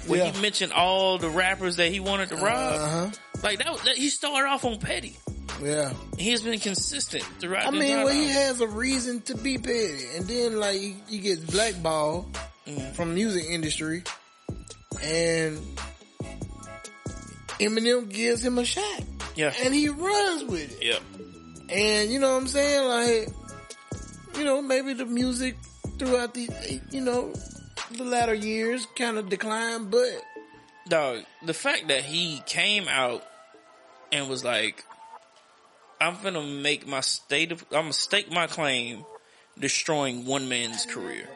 Where Yeah. he mentioned all the rappers that he wanted to rob. Uh huh. Like that, was- that, he started off on petty. Yeah. He has been consistent throughout I mean, entire well, he has a reason to be petty, and then like he, he gets blackballed Mm. from music industry, and Eminem gives him a shot, Yeah. and he runs with it. Yeah. And you know what I'm saying? Like, you know, maybe the music throughout the, you know, the latter years kind of declined, but Dog, the fact that he came out and was like, I'm gonna make my state of, I'm gonna stake my claim destroying one man's career.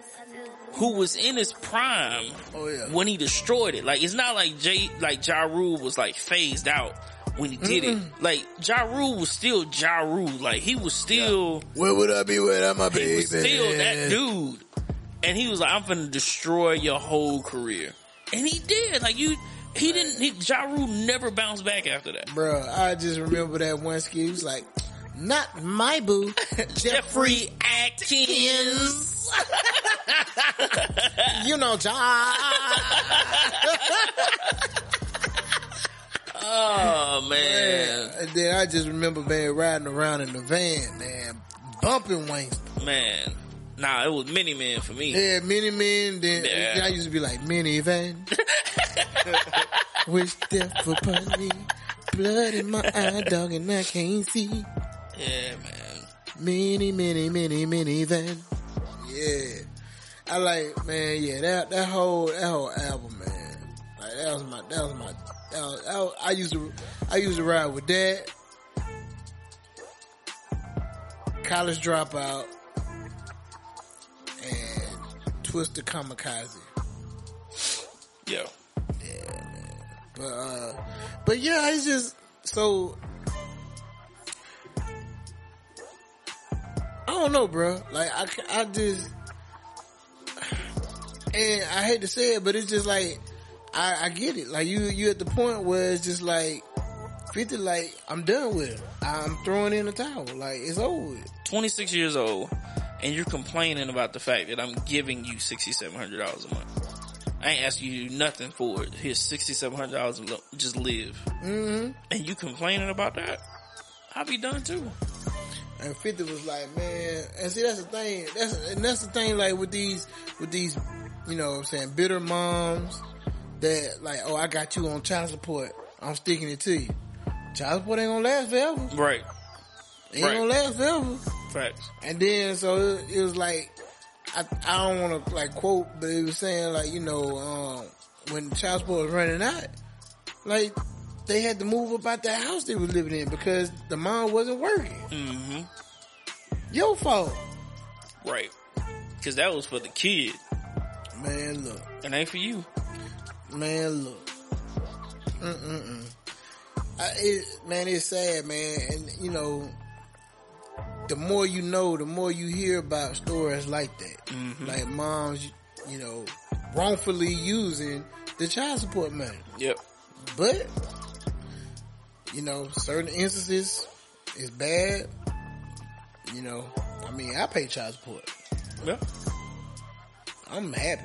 Who was in his prime oh yeah, when he destroyed it. Like, it's not like Jay, like Ja Rule was like phased out when he did it. Like, Ja Rule was still Ja Rule. Like, he was still, where would I be without my he baby? was still that dude. And he was like, I'm gonna destroy your whole career. And he did. Like you, he didn't, he, Ja Rule never bounced back after that. Bro, I just remember that one skit. He was like, not my boo, (laughs) Jeffrey Atkins. (laughs) you know, John. Oh (laughs) man. And then I just remember man riding around in the van, man, bumping Wanksta. Man. Nah, it was mini man for me. Yeah, mini man. Then Yeah. then I used to be like mini van. Wish death upon me. Blood in my eye, dog, and I can't see. Yeah, man. Mini, mini, mini, minivan. Yeah, I like man. Yeah, that that whole that whole album, man. Like that was my that was my. That was, that was- I used to I used to ride with that. College dropout and Twista Kamikaze. Yeah. Yeah, man. But uh, but yeah, it's just so. I don't know, bro. Like I, I just, and I hate to say it, but it's just like I, I get it. Like you, you at the point where it's just like fifty. Like I'm done with it. I'm throwing in the towel. Like it's over. 26 years old and you're complaining about the fact that I'm giving you $6,700 a month. I ain't asking you nothing for it. Here's $6,700 a just live. Mm-hmm. And you complaining about that? I'll be done too. And 50 was like, man, and see, that's the thing. That's, and that's the thing, like, with these, with these, you know what I'm saying, bitter moms that, like, oh, I got you on child support. I'm sticking it to you. Child support ain't gonna last forever. Right. Ain't Right. gonna last forever. Facts. And then, so it, it was like, I, I don't want to, like, quote, but it was saying, like, you know, um, when child support was running out, like, they had to move about out that house they was living in because the mom wasn't working. hmm Your fault. Right. Cause that was for the kid. Man, look. It ain't for you. Man, look. Mm-mm-mm. I, it, man, it's sad, man. And, you know, the more you know, the more you hear about stories like that. Like moms, you know, wrongfully using the child support money. Yep. But, you know, certain instances is bad. You know, I mean, I pay child support. Yeah. I'm happy.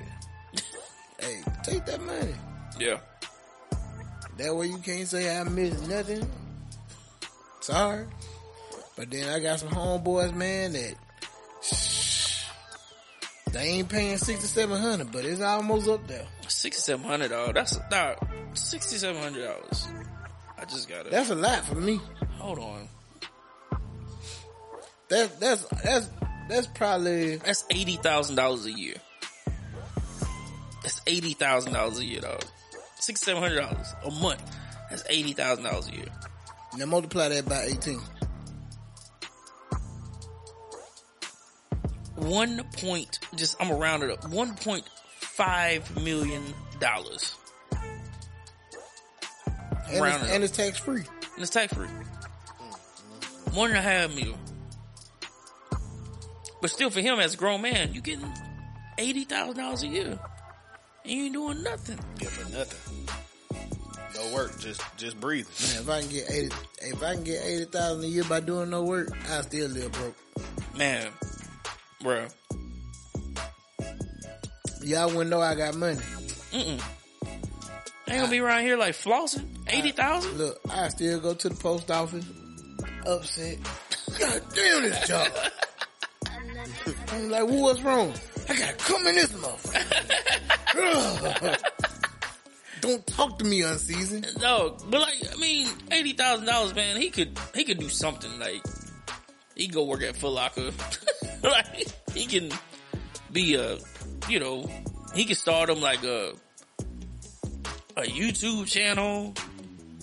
(laughs) hey, take that money. Yeah. That way you can't say I missed nothing. Sorry. But then I got some homeboys, man, that shh, they ain't paying six to seven hundred, but it's almost up there. Sixty-seven hundred dollars. That's nah, sixty-seven hundred dollars. I just got it. That's a lot for me. Hold on. That's that's that's that's probably That's eighty thousand dollars a year. That's eighty thousand dollars a year, dog. Six seven hundred dollars a month. That's eighty thousand dollars a year. now multiply that by eighteen. One point. Just I'm gonna round it up. One point five million dollars. And Round it's, it and it's tax free. And it's tax free. One and a half mil. But still, for him as a grown man, you getting eighty thousand dollars a year, and you ain't doing nothing. Yeah, for nothing. No work, just just breathing. Man, if I can get eighty, if I can get eighty thousand a year by doing no work, I still live broke. Man, bro, Y'all wouldn't know I got money. Mm-mm. Ain't gonna be around here like flossing. Eighty thousand? Look, I still go to the post office, upset. God damn this job. I'm like, well, what's wrong? I gotta come in this motherfucker. (laughs) Don't talk to me unseasoned. No, but like, I mean, eighty thousand dollars, man. He could, he could do something. Like, he could go work at Foot Locker. (laughs) like, he can be a, you know, he can start him like a, a YouTube channel.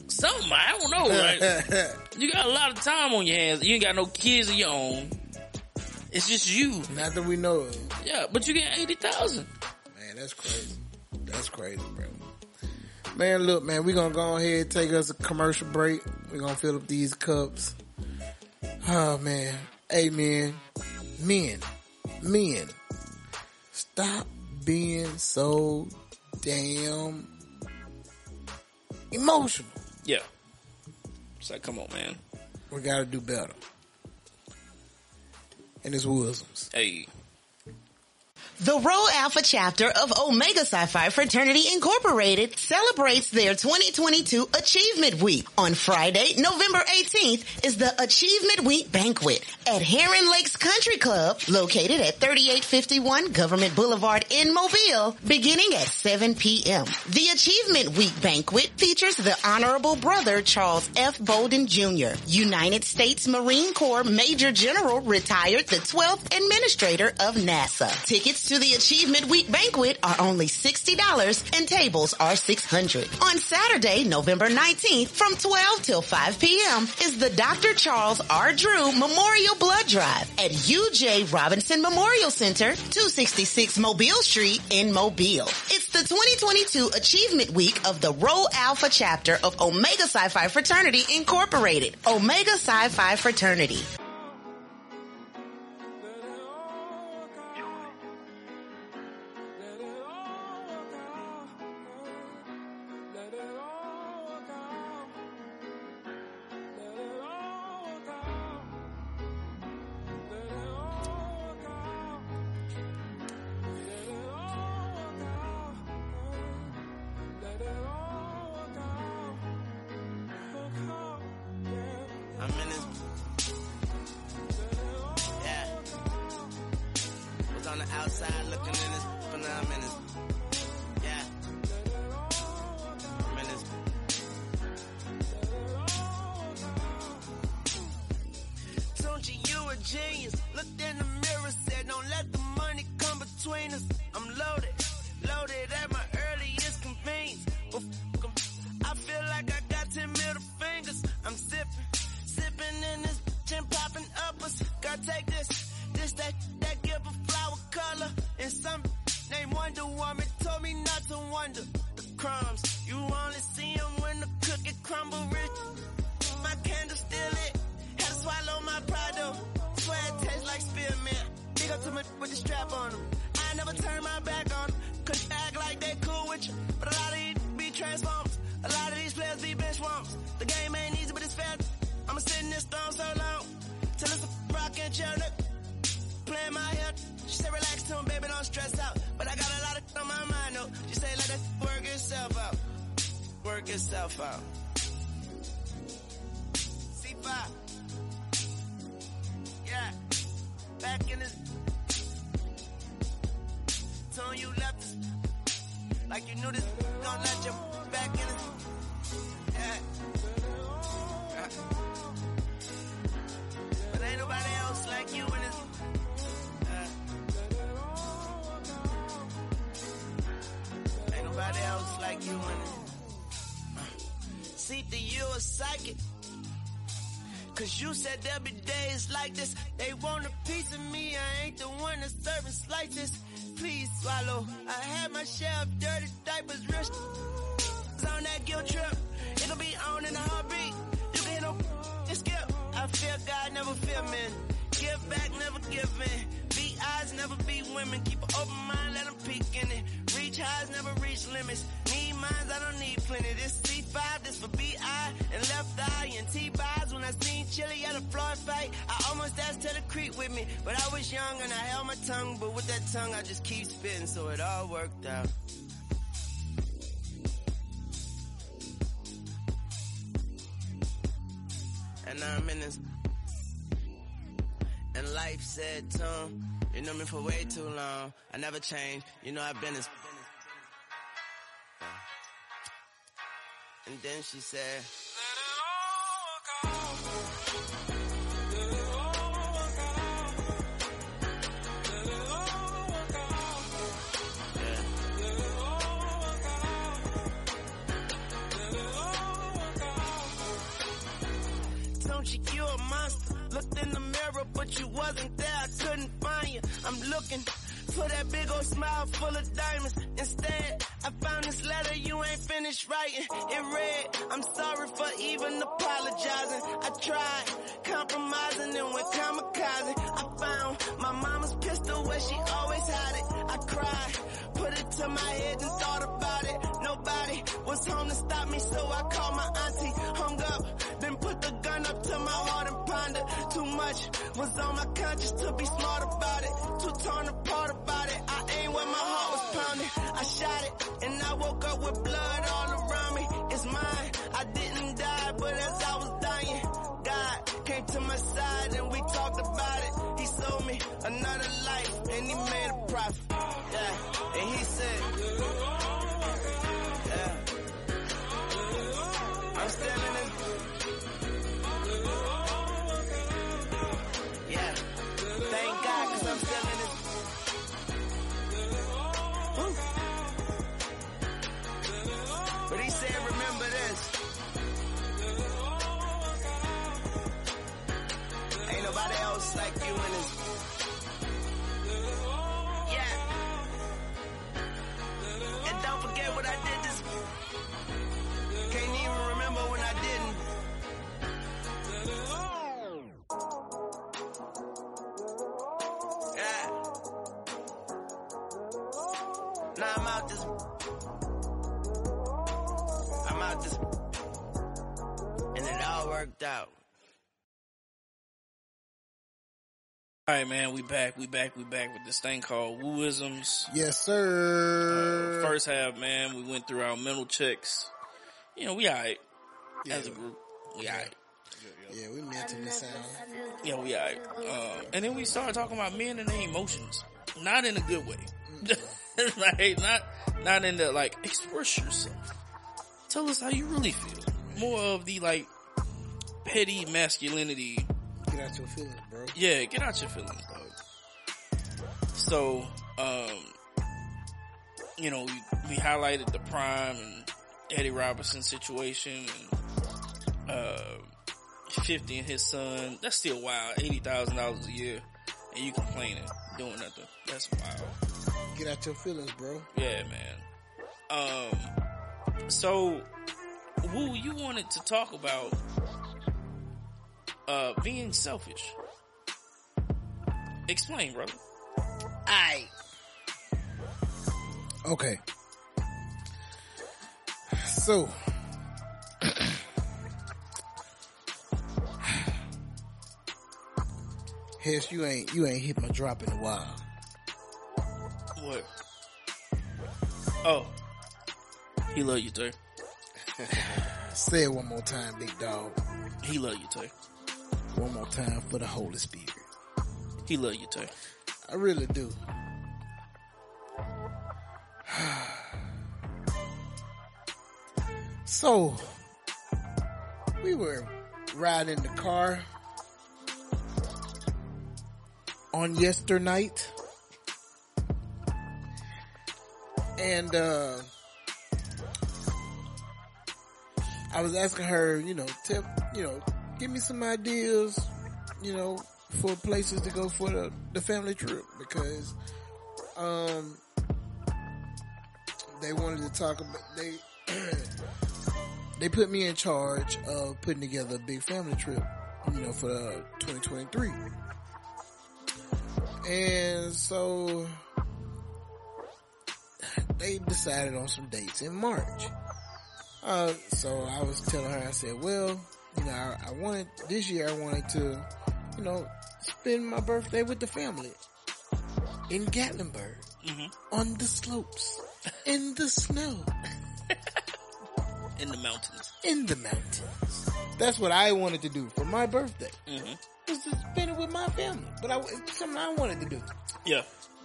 Something I don't know. Like, (laughs) you got a lot of time on your hands. You ain't got no kids of your own. It's just you. Not that we know of. Yeah, but you get eighty thousand. Man, that's crazy. That's crazy, bro. Man, look, man, we're gonna go ahead and take us a commercial break. We're gonna fill up these cups. Oh man. Amen. Men. Men. Stop being so damn emotional. Yeah. It's like, come on, man. We gotta do better. And it's Wilsons. Hey. The Rho Alpha chapter of Omega Psi-Phi Fraternity Incorporated celebrates their 2022 Achievement Week. On Friday, November 18th is the Achievement Week banquet at Heron Lakes Country Club located at 3851 Government Boulevard in Mobile beginning at 7 p.m. The Achievement Week banquet features the Honorable Brother Charles F. Bolden Jr., United States Marine Corps Major General retired the 12th Administrator of NASA. Tickets to the Achievement Week banquet are only $60 and tables are 600. On Saturday, November 19th from 12 till 5 p.m. is the Dr. Charles R. Drew Memorial Blood Drive at UJ Robinson Memorial Center, 266 Mobile Street in Mobile. It's the 2022 Achievement Week of the Rho Alpha chapter of Omega Psi-Phi Fraternity Incorporated. Omega Psi-Phi Fraternity. Warmers. The game ain't easy, but it's fair. I'ma sit in this throne so long. Till it's a rock and chill. Playing my head. She said relax to him, baby, don't stress out. But I got a lot of on my mind though. She say let that work itself out. Work itself out. C5. Yeah. Back in this. Tone you left. Like you knew this. Don't let you back in it. Ain't nobody else like you in this. Uh, ain't nobody else like you in it. See the you a psychic. Cause you said there'll be days like this. They want a piece of me. I ain't the one that's serving slices. Please swallow. I had my share of dirty diapers. Rich on that guilt trip. It'll be on in a heartbeat. You can hit and skip. I feel God, never feel men. Give back, never give in. Be eyes, never be women. Keep an open mind, let them peek in it. Reach highs, never reach limits. Need minds, I don't need plenty. This C5, this for BI and left eye and T-Boz. When I seen Chili at a floor fight, I almost asked her to creep with me. But I was young and I held my tongue. But with that tongue, I just keep spitting, so it all worked out. And in this. And life said to him, you know me for way too long. I never changed. You know I've been this. And then she said, wasn't there. I couldn't find you. I'm looking for that big old smile full of diamonds. Instead, I found this letter you ain't finished writing. It read, I'm sorry for even apologizing. I tried compromising and went kamikaze. I found my mama's pistol where she always had it. I cried, put it to my head and thought about it. Nobody was home to stop me, so I called my auntie, hung up, then put the gun up to my heart and pondered. Too much was on my conscience to be smart about it, too torn apart about it. I ain't where my heart was pounding. I shot it and I woke up with blood all around me. It's mine. I didn't die, but as I was dying, God came to my side and we talked about it. He sold me another life and he made a profit. Yeah and he said, yeah, I'm still in. Yeah, thank God, cause I'm still in. Woo. But he said, remember this. Ain't nobody else like you in this. I did this. Can't even remember when I didn't. Yeah. Now I'm out this. I'm out this. And it all worked out. All right, man, we back, we back, we back with this thing called Wooisms. Yes, Uh, sir. first half, man, we went through our mental checks. You know, we alright as a group. We alright. yeah, we mentally sound. Yeah, we alright. Uh, and then we started talking about men and their emotions, not in a good way. (laughs) like not, not in the like express yourself. Tell us how you really feel. More of the like petty masculinity. Get out your feelings, bro. Yeah, get out your feelings, dog. So, um, you know, we, we highlighted the Prime and Eddie Robinson situation and, uh, 50 and his son. That's still wild. $80,000 a year and you complaining, doing nothing. That's wild. Get out your feelings, bro. Yeah, man. Um, so, Woo, you wanted to talk about, uh, being selfish. Explain, brother. I. Okay. So. Hess, you ain't you ain't hit my drop in a while. What? Oh. He love you, too. Say it one more time, big dog. He love you, Tay. One more time for the Holy Spirit. He love you, too. I really do. (sighs) so, we were riding in the car on yester night. And, uh, I was asking her, you know, tell, you know, give me some ideas, you know, for places to go for the, the family trip because, um, they wanted to talk about, they, (clears throat) they put me in charge of putting together a big family trip, you know, for uh, 2023. And so they decided on some dates in March. Uh, so I was telling her, I said, well, you know, I, I wanted, this year I wanted to, you know, spend my birthday with the family in Gatlinburg on the slopes, in the snow, (laughs) In the mountains. in the mountains. That's what I wanted to do for my birthday. Mm-hmm. Was to spend it with my family. But I, it's something I wanted to do. Yeah.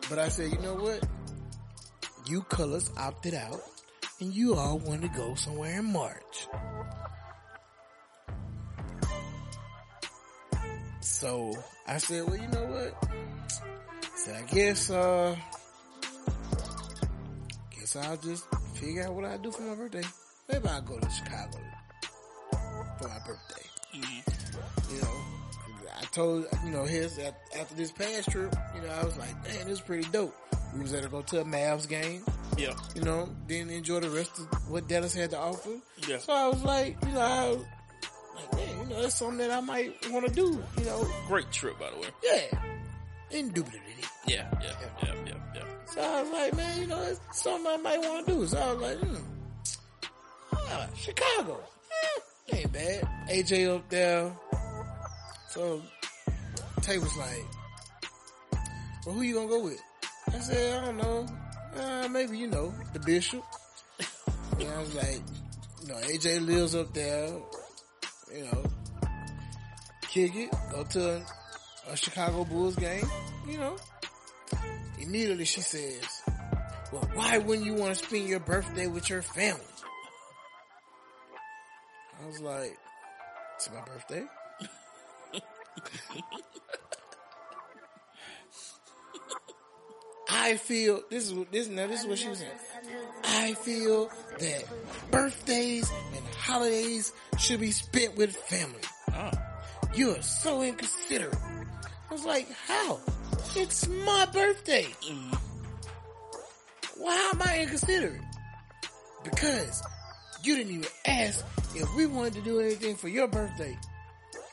But I said, you know what? You colors opted out and you all want to go somewhere in March. So I said, well, you know what? I said, I guess, uh, guess I'll just figure out what I do for my birthday. Maybe I'll go to Chicago for my birthday. You know, I told, you know, his, after this past trip, you know, I was like, man, this is pretty dope. We was able to go to a Mavs game, Yeah. you know, then enjoy the rest of what Dallas had to offer. Yeah. So I was like, you know, I was like, man, you know, that's something that I might want to do, you know. Great trip, by the way. Yeah. Indubitably. Yeah, yeah, yeah, yeah, yeah. So I was like, man, you know, it's something I might want to do. So I was like, hmm. Ah, Chicago. Eh, ain't bad. AJ up there. So Tay was like, well, who you gonna go with? I said, I don't know. Uh, maybe, you know, the bishop. and I was like, you know, AJ lives up there. You know, kick it, go to a, Chicago Bulls game, you know. immediately she says, well, why wouldn't you want to spend your birthday with your family? I was like, it's my birthday. (laughs) I feel this is this now this is what she was saying. I feel that birthdays and holidays should be spent with family. You are so inconsiderate. I was like, how? It's my birthday. Why am I inconsiderate? Because you didn't even ask if we wanted to do anything for your birthday.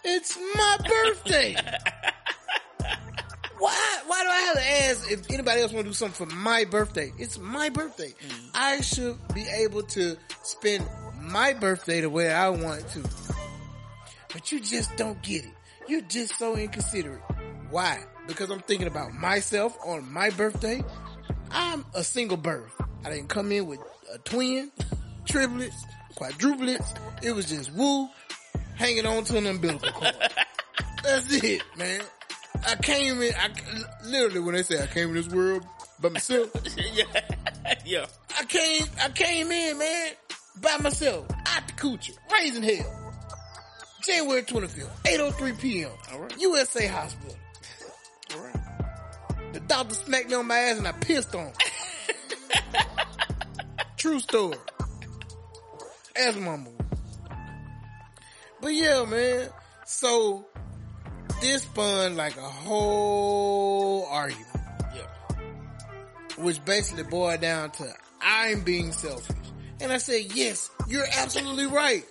It's my birthday. (laughs) Why? Why do I have to ask if anybody else want to do something for my birthday? It's my birthday. Mm. I should be able to spend my birthday the way I want to. But you just don't get it. You're just so inconsiderate. Why? Because I'm thinking about myself on my birthday. I'm a single birth. I didn't come in with a twin, triplets, quadruplets. It was just woo, hanging on to an umbilical cord. (laughs) That's it, man. I came in, I, literally when they say I came in this world by myself, (laughs) yeah. (laughs) yeah. I came, I came in, man, by myself, out the coochie, raising hell. January 25th, 8.03 p.m. All right. USA Hospital. All right. The doctor smacked me on my ass and I pissed on him. (laughs) True story. My move. But yeah, man. So this spun like a whole argument, Yeah. which basically boiled down to I'm being selfish. And I said, yes, you're absolutely right.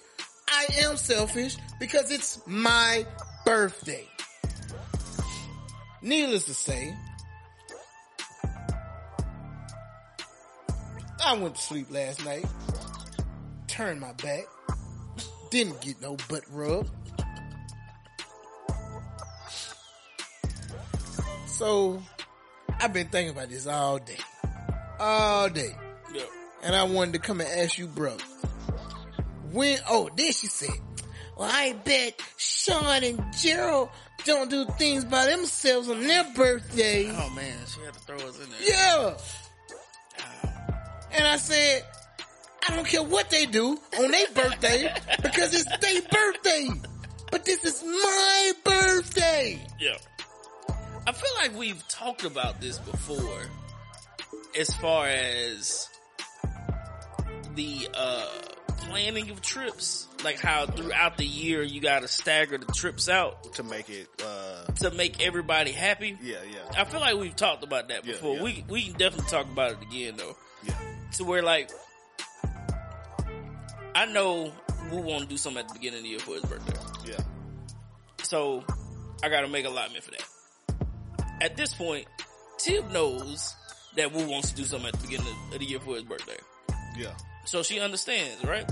I am selfish because it's my birthday. Needless to say, I went to sleep last night, turned my back, didn't get no butt rub. So, I've been thinking about this all day. All day. Yeah. And I wanted to come and ask you, bro. When, oh, then she said, well, I bet Sean and Gerald don't do things by themselves on their birthday. Oh man, she had to throw us in there. Yeah. And I said, I don't care what they do on their birthday (laughs) because it's their birthday. But this is my birthday. Yeah. I feel like we've talked about this before as far as the uh planning of trips. Like how throughout the year you gotta stagger the trips out to make it. uh to make everybody happy. Yeah, yeah, I feel like we've talked about that Yeah, before. yeah. We we can definitely talk about it again though. yeah. To where like I know we want to do something at the beginning of the year for his birthday. Yeah. So I gotta make allotment for that. At this point, Tib knows that Woo wants to do something at the beginning of the year for his birthday. Yeah. So she understands, right?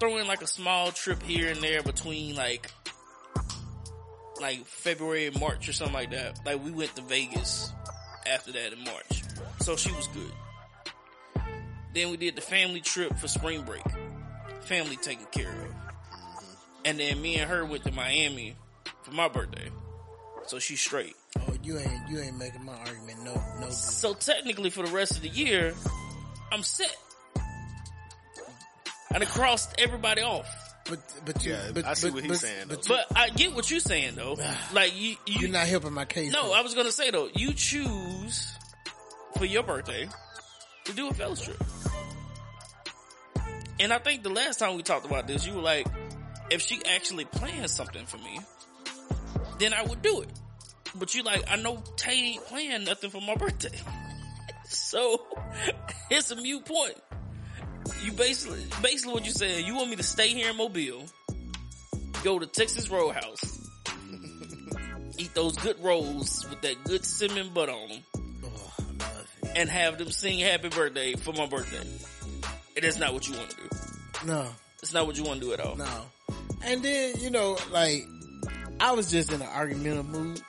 Throw in like a small trip here and there between like like February and March or something like that. Like we went to Vegas after that in March. So she was good. Then we did the family trip for spring break. Family taken care of. Mm-hmm. And then me and her went to Miami for my birthday. So she's straight. Oh, you ain't you ain't making my argument no no good. So technically for the rest of the year, I'm set. I done crossed everybody off. But but you, Yeah, but, I see but, what he's but, saying, But, though. you, But I get what you're saying though. (sighs) Like you, you you're not helping my case. no, though. I was gonna say though, you choose for your birthday to do a fellas trip. And I think the last time we talked about this, you were like, if she actually plans something for me, then I would do it. But you like, I know Tay ain't playing nothing for my birthday. (laughs) so (laughs) it's a mute point. You basically, basically what you saying, you want me to stay here in Mobile, go to Texas Roadhouse, (laughs) eat those good rolls with that good cinnamon butter on oh, them, Oh, I love it. and have them sing happy birthday for my birthday. It is not what you want to do. No, It's not what you want to do at all. no. And then you know, like I was just in an argumentative mood.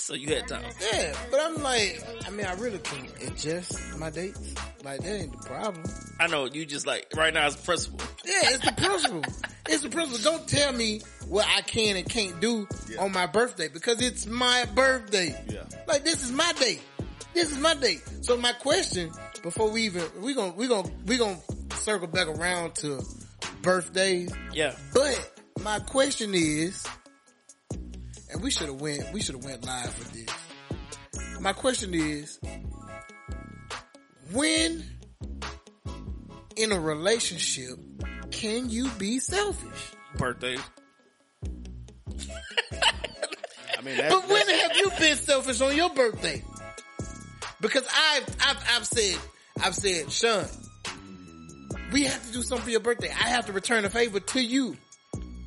So you had time. Yeah, but I'm like, I mean, I really can adjust my dates. Like that ain't the problem. I know you just like right now it's principle. Yeah, it's the principle. It's the principle. Don't tell me what I can and can't do Yeah. on my birthday because it's my birthday. Yeah. Like this is my day. This is my day. So my question before we even we gonna we gonna we gonna circle back around to birthdays. Yeah. But my question is, and we should have went we should have went live with this. My question is, when in a relationship can you be selfish? Birthdays. (laughs) I mean, that, But when have you been selfish on your birthday? Because I've, I've, I've said, I've said, Sean, we have to do something for your birthday. I have to return a favor to you.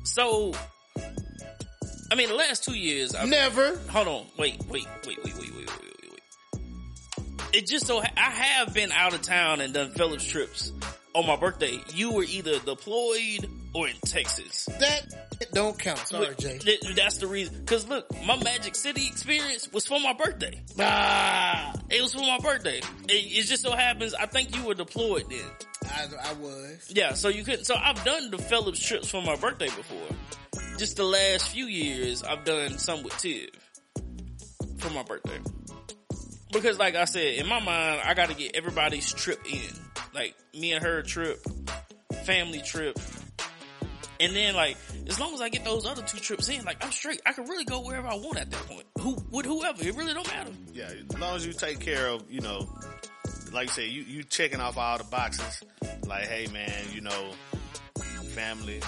So, I mean, the last two years, I've, Never. hold on, wait, wait, wait, wait, wait, wait, wait, wait, wait. It just so, I have been out of town and done Phillips trips on my birthday. You were either deployed or in Texas. That don't count. Sorry, Jay. th- That's the reason. Cause look, my Magic City experience was for my birthday. Ah, It was for my birthday. It, it just so happens, I think you were deployed then. I, I was. Yeah, so you couldn't. So I've done the Phillips trips for my birthday before. Just the last few years, I've done some with Tiv for my birthday. Because, like I said, in my mind, I got to get everybody's trip in. Like me and her trip, family trip, and then like as long as I get those other two trips in, like I'm straight. I can really go wherever I want at that point. Who with whoever, it really don't matter. yeah, as long as you take care of, you know, like you say, you, you checking off all the boxes. Like, hey man, you know, family,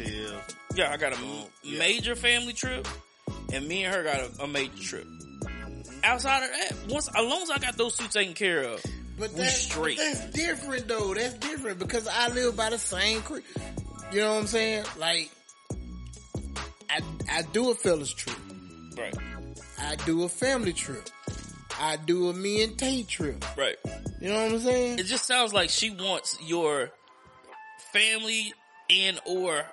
Yeah, I got a Oh, yeah. major family trip, and me and her got a, a major trip. Mm-hmm. Outside of that, once as long as I got those two taken care of, But that's, straight. but that's different though. That's different because I live by the same creek. You know what I'm saying? Like, I, I do a fellas trip. right, I do a family trip. I do a me and Tay trip. right. You know what I'm saying? It just sounds like she wants your family and or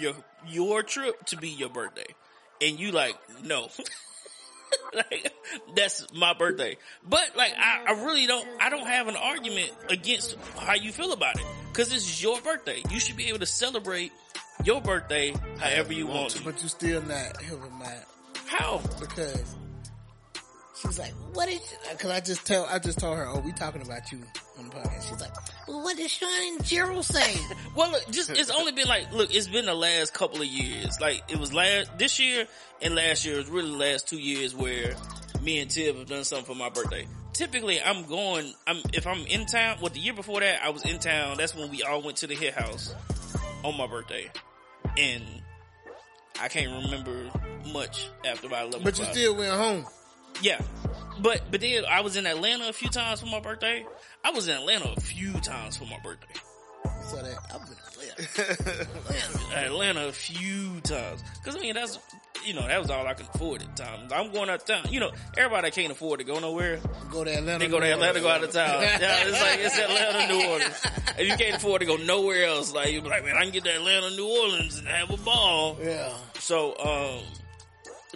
your your trip to be your birthday, and you like no. (laughs) like that's my birthday, but like I, I really don't. I don't have an argument against how you feel about it because it's your birthday. You should be able to celebrate your birthday however you want to. But you still not helping my How? because she's like, what is? Because uh, I just tell, I just told her, oh, we talking about you on the podcast. She's like, well, what did Sean and Gerald say? (laughs) Well, look, just it's only been like, look, it's been the last couple of years. Like it was last this year and last year. Was really the last two years where me and Tib have done something for my birthday. Typically, I'm going. I'm if I'm in town. Well, the year before that, I was in town. That's when we all went to the hit house on my birthday, and I can't remember much after about eleven. but you still went home. Yeah. But but then I was in Atlanta a few times for my birthday. I was in Atlanta a few times for my birthday. So that I'm gonna (laughs) Atlanta a few times. Cause I mean that's you know, that was all I could afford at times. I'm going out of town. You know, everybody that can't afford to go nowhere, go to Atlanta. they go to Atlanta, go out of town. Yeah, it's like it's (laughs) Atlanta, New Orleans. If you can't afford to go nowhere else, like you be like, man, I can get to Atlanta, New Orleans and have a ball. Yeah. So, um,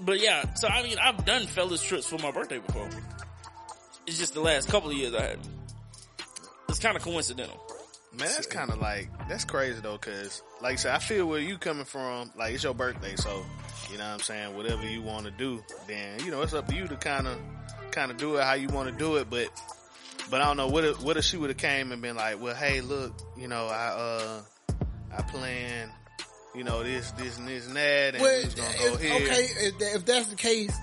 but yeah, so I mean, I've done fellas trips for my birthday before. It's just the last couple of years I had. It's kind of coincidental. Man, that's kind of like that's crazy though, cause like I said, I feel where you coming from. Like it's your birthday, so you know what I'm saying. Whatever you want to do, then you know it's up to you to kind of kind of do it how you want to do it. But but I don't know what if, what if she would have came and been like, well, hey, look, you know, I uh I plan, you know, this this and this and that, and Well, we was gonna if- go here. okay, if, if that's the case,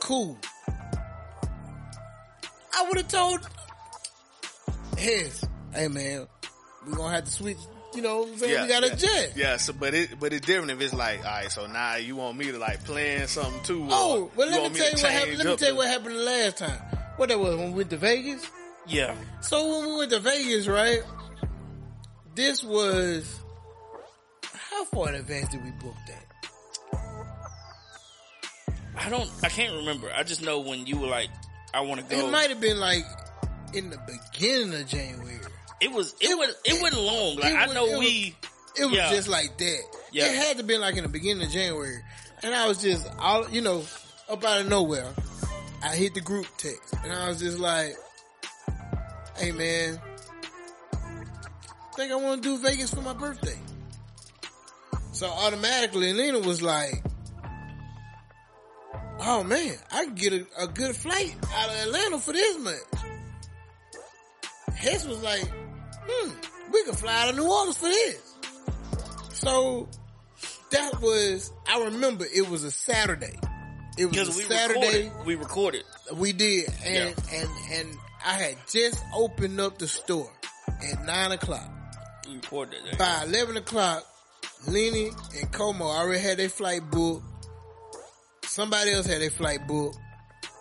cool. I would have told Hez, hey man, we gonna have to switch. You know, what I'm saying? we got to yeah. jet. Yeah, so but it but it's different if it's like, all right, so now you want me to like plan something too. Oh, well, let want me tell you what happened. Let me tell you what happened the last time. What that was when we went to Vegas. Yeah. So when we went to Vegas, right? This was how far in advance did we book that? I don't, I can't remember. I just know when you were like, I want to go. It might have been like in the beginning of January. It was, it, It- was, it, it- wasn't long. Like, I was- know it was- we, It was Yeah. just like that. Yeah. It had to be like in the beginning of January. And I was just all you know, up out of nowhere, I hit the group text and I was just like, Hey man, think I wanna do Vegas for my birthday. So automatically, Lena was like, "Oh man, I can get a, a good flight out of Atlanta for this much." Hess was like, "Hmm, we can fly out of New Orleans for this." So that was, I remember it was a Saturday. It was a we Saturday. recorded. We recorded. We did, and and and I had just opened up the store at nine o'clock. We recorded that. By eleven o'clock, Lenny and Como already had their flight booked. Somebody else had their flight booked,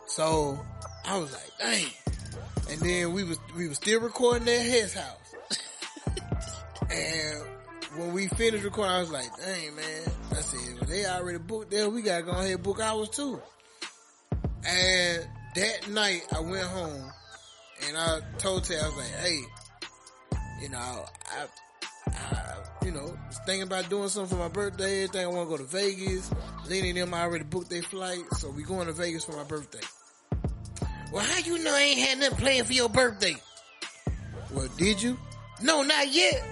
so I was like, "Dang!" And then we was we was still recording at his house, (laughs) and when we finished recording, I was like, "Dang, man!" I said, well, "They already booked there. We gotta go ahead and book ours too." And that night, I went home and I told Tay, I was like, "Hey, you know, I, I, you know, thinking about doing something for my birthday. Everything I want to go to Vegas. Lenny and them already booked their flight, so we going to Vegas for my birthday. Well, how you know I ain't had nothing planned for your birthday? Well, did you? No, not yet.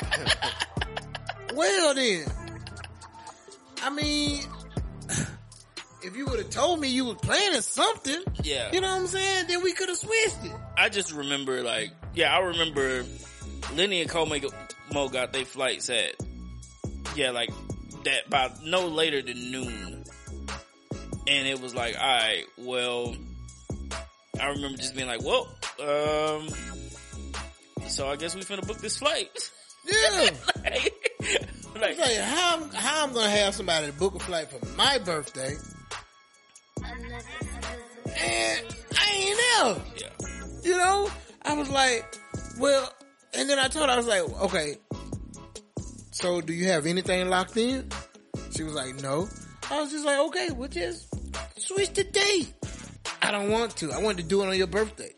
(laughs) well then, I mean, (sighs) if you would have told me you was planning something, Yeah. you know what I'm saying, then we could have switched it. I just remember like, yeah, I remember Lenny and Como Mo got their flights at, yeah, like that by no later than noon. And it was like, alright, well, I remember just being like, well, um, so I guess we finna book this flight. Yeah. (laughs) like, It's like how how I'm gonna have somebody to book a flight for my birthday, and I ain't there. yeah. You know, I was like, well, and then I told her I was like, okay, so do you have anything locked in? She was like, no. I was just like, okay, we'll just switch the date. I don't want to. I wanted to do it on your birthday.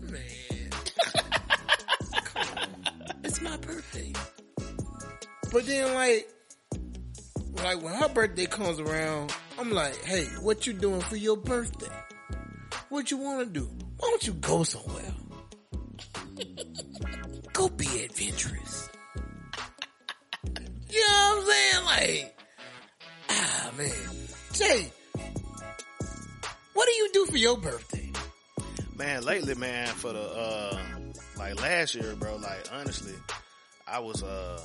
Man, (laughs) it's my birthday. But then, like, like when her birthday comes around, I'm like, hey, what you doing for your birthday? What you want to do? Why don't you go somewhere? Go be adventurous. You know what I'm saying? Like, ah man, Jay, what do you do for your birthday? Man, lately, man, for the uh like last year, bro, like honestly, I was uh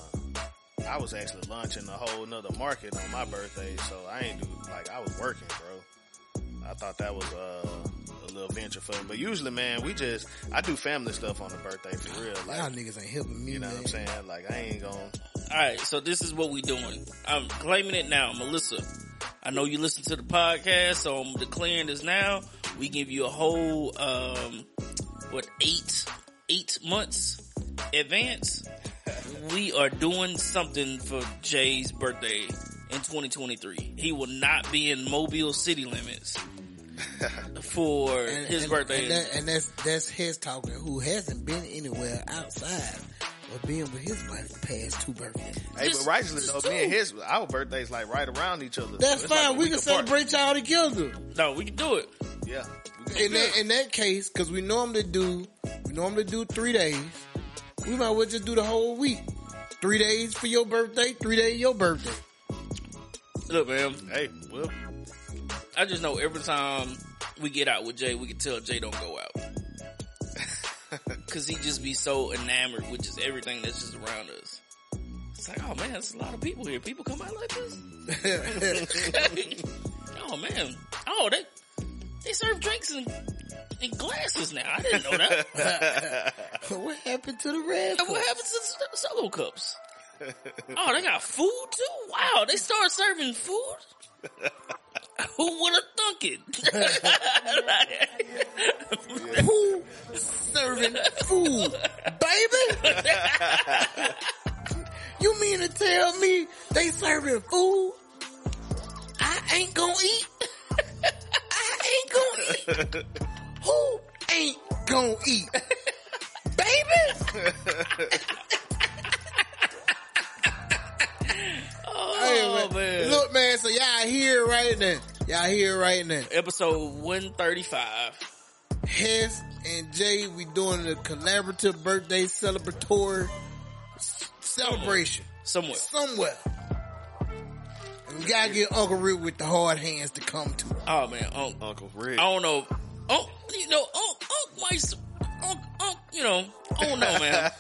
I was actually launching a whole nother market on my birthday, so I ain't do like I was working, bro. I thought that was uh a little venture for me. But usually, man, we just I do family stuff on the birthday for real. Like Y'all niggas ain't helping me, you know man. what I'm saying? Like I ain't gonna Alright, so this is what we doing. I'm claiming it now, Melissa. I know you listen to the podcast, so I'm declaring this now. We give you a whole, um, what, eight, eight months advance. (laughs) We are doing something for Jay's birthday in 2023. He will not be in Mobile city limits (laughs) for And- his and- birthday. and, that, and that's that's his talking. Who hasn't been anywhere outside of being with his wife the past two birthdays? Hey, Just- but rightfully just though, me and his our birthdays like right around each other. That's So it's like fine. we can apart. celebrate y'all together. no, we can do it. Yeah. In that in that case, because we normally do we normally do three days. We might well just do the whole week. Three days for your birthday, three days your birthday. Look, man, Hey, well, I just know every time we get out with Jay, we can tell Jay don't go out. (laughs) Cause he just be so enamored with just everything that's just around us. It's like, oh man, there's a lot of people here. People come out like this? (laughs) oh man. Oh, they, they serve drinks in, in glasses now. I didn't know that. (laughs) what happened to the red? what happened to the solo cups? Oh, they got food too? Wow, they start serving food? (laughs) Who would have thunk it? (laughs) Who serving food, baby? (laughs) you mean to tell me they serving food? I ain't gonna eat. I ain't gonna eat. Who ain't gonna eat? Baby? Oh, Hey, man. Look, man, so y'all here right now. Y'all here right now. Episode 135. Hess and Jay, we doing a collaborative birthday celebratory celebration somewhere. somewhere. And we gotta get Uncle Rick with the hard hands to come to. Oh man, Unc, Uncle Rick. I don't know. Oh, you know, Unc, Unc might, s- Unc, Unc, you know, I don't know, man.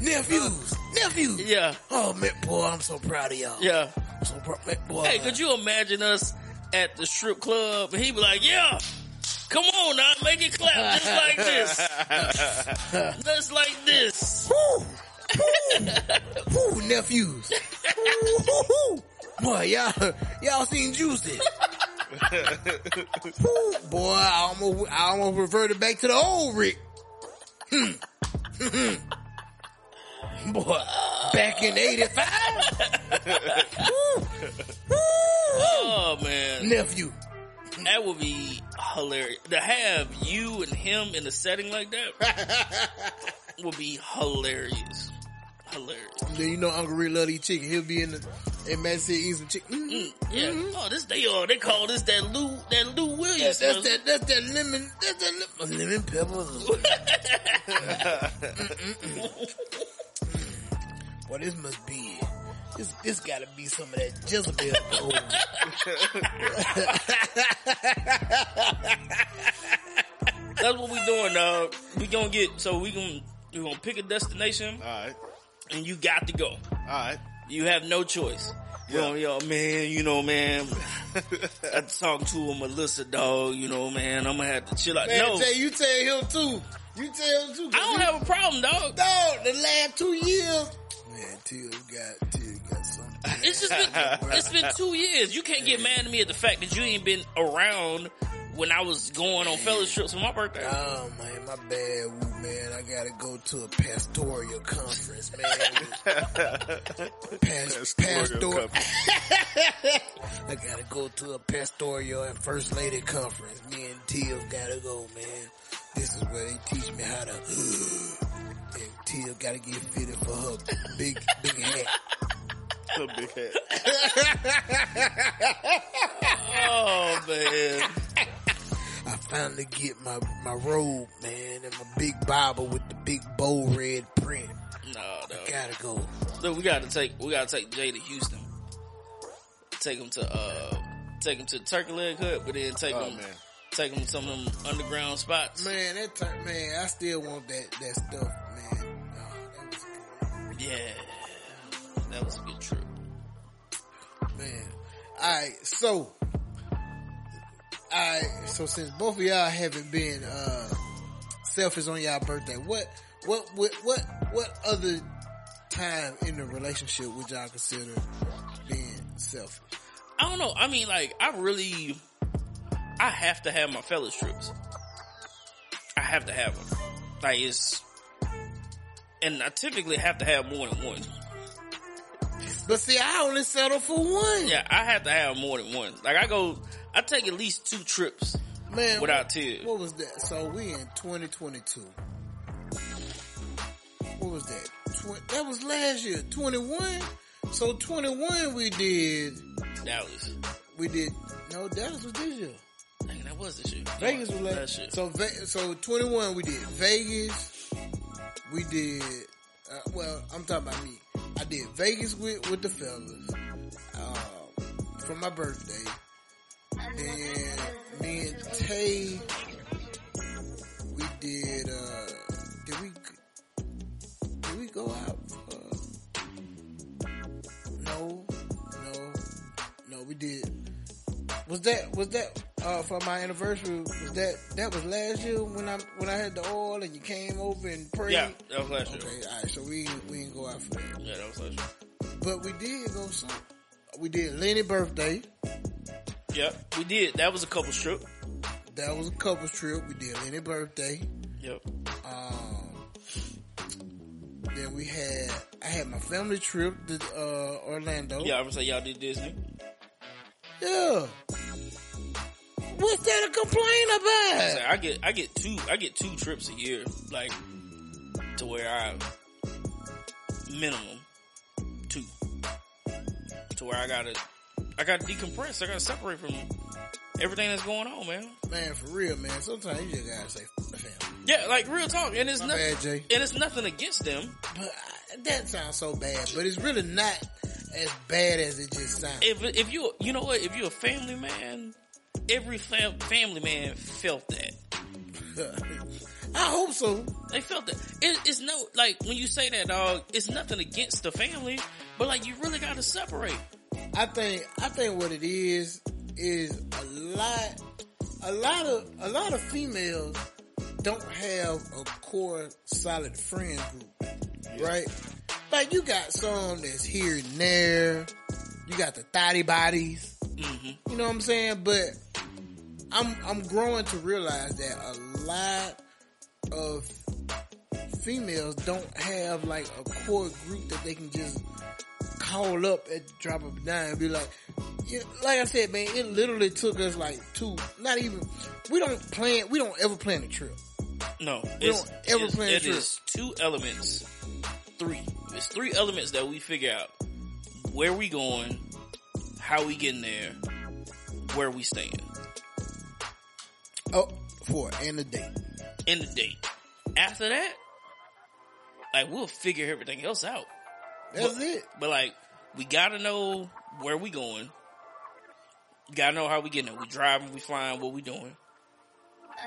(laughs) Nephews, nephews. yeah, Oh man, boy, I'm so proud of y'all. yeah. I'm so proud, man, boy. Hey, could you imagine us at the strip club and he be like, yeah, come on now, make it clap just like this. (laughs) just like this. Woo, woo, woo, nephews. Woo, woo, woo. Boy, y'all, y'all seen Juicy. (laughs) Woo, Boy, I almost, I almost reverted back to the old Rick. Hmm. Hmm, hmm. Boy, back in 85. Woo, woo. Oh man, Nephew. that would be hilarious. To have you and him in a setting like that (laughs) would be hilarious. Hilarious. Then you know Uncle Rick love to eat chicken. He'll be in the, in Magic City eating some chicken. Mm, Mm, yeah. Oh, this they are. They call this that Lou that Lou That's, Williams. that's that, that's that lemon, that's that lemon, lemon (laughs) pepper. Boy, this must be, this, this gotta be some of that Jezebel gold. That's what we doing, dog. We gonna get so we gonna we gonna pick a destination All right. And you got to go. All right. You have no choice. Yeah. Yo, yo, man, you know, man. (laughs) I talked to him, Melissa, dog. You know, man. I'm gonna have to chill out. Man, no, tell you tell him too. You tell him too. I don't have a problem, dog. Dog, the last two years. Man, Till got, Till got something. It's just been (laughs) it's been two years. You can't get mad at me at the fact that you ain't been around when I was going on fellowships for my birthday. Oh man, my bad, woo man. I gotta go to a pastoral conference, man. Pas- Pastoral pastor- (laughs) I gotta go to a pastoral and first lady conference. Me and Teal gotta go, man. This is where they teach me how to. (gasps) and Teal gotta get fitted for her big, big hat. A big head. (laughs) Oh man. I finally get my, my robe, man, and my big Bible with the big bold red print. No, no. Gotta go. Look, we gotta take we gotta take Jay to Houston. Take him to uh take him to the Turkey Leg Hut, but then take Oh him man. take him to some of them underground spots. Man, that time, man, I still want that, that stuff, man. Oh, that was good. Yeah, that was a good trip. Man. Alright, so. Alright, so since both of y'all haven't been, uh, selfish on y'all birthday, what, what, what, what, what other time in the relationship would y'all consider being selfish? I don't know. I mean, like, I really, I have to have my fellas trips. I have to have them. Like, it's, and I typically have to have more than one. But see, I only settle for one. Yeah, I have to have more than one. Like, I go, I take at least two trips Man, without tears. what was that? So we in 2022. What was that? Tw- that was last year, 21. So 21 we did, Dallas. we did, no, Dallas was this year. Dang, that was this year. Vegas was last last year. So, so 21 we did Vegas. We did, uh, well, I'm talking about me. I did Vegas with, with the fellas, uh, for my birthday. Then me and Tay, we did, uh, did we, did we go out? Uh, no, no, no, we did. Was that, was that, uh, for my anniversary? Was that, that was last year when I, when I had the oil and you came over and prayed? Yeah, that was last year. Okay, alright, so we, we didn't go out for that. Yeah, that was last year. But we did go some. We did Lenny birthday. Yep, we did. That was a couple trip. That was a couple trip. We did any birthday. Yep. Um, then we had I had my family trip to uh, Orlando. Yeah, I would say y'all did Disney. Yeah. What's that a complaint I, about? I get I get two I get two trips a year, like to where I minimum two to where I gotta I gotta decompress. I gotta separate from everything that's going on, man. Man, for real, man. Sometimes you just gotta say "F the family. Yeah, like real talk, and it's My nothing, bad, Jay. and it's nothing against them. But I, that sounds so bad, but it's really not as bad as it just sounds. If if you you know what, if you're a family man, every fam- family man felt that. (laughs) I hope so. They felt that. It, it's no like when you say that, dog. It's nothing against the family, but like you really got to separate. I think I think what it is is a lot a lot of a lot of females don't have a core solid friend group. Right? Like you got some that's here and there. You got the thotty bodies. Mm-hmm. You know what I'm saying? But I'm I'm growing to realize that a lot of females don't have like a core group that they can just call up at the drop of a dime and be like, yeah, like I said, man, it literally took us like two, not even, we don't plan, we don't ever plan a trip. No, We it's, don't ever plan a it trip. is two elements, three. It's three elements that we figure out: where we going, how we getting there, where we staying, Oh, for and a date. And the date. After that, like we'll figure everything else out. That's But- it. But like, we gotta know where we going. Gotta know how we getting there. We driving, we flying, what we doing.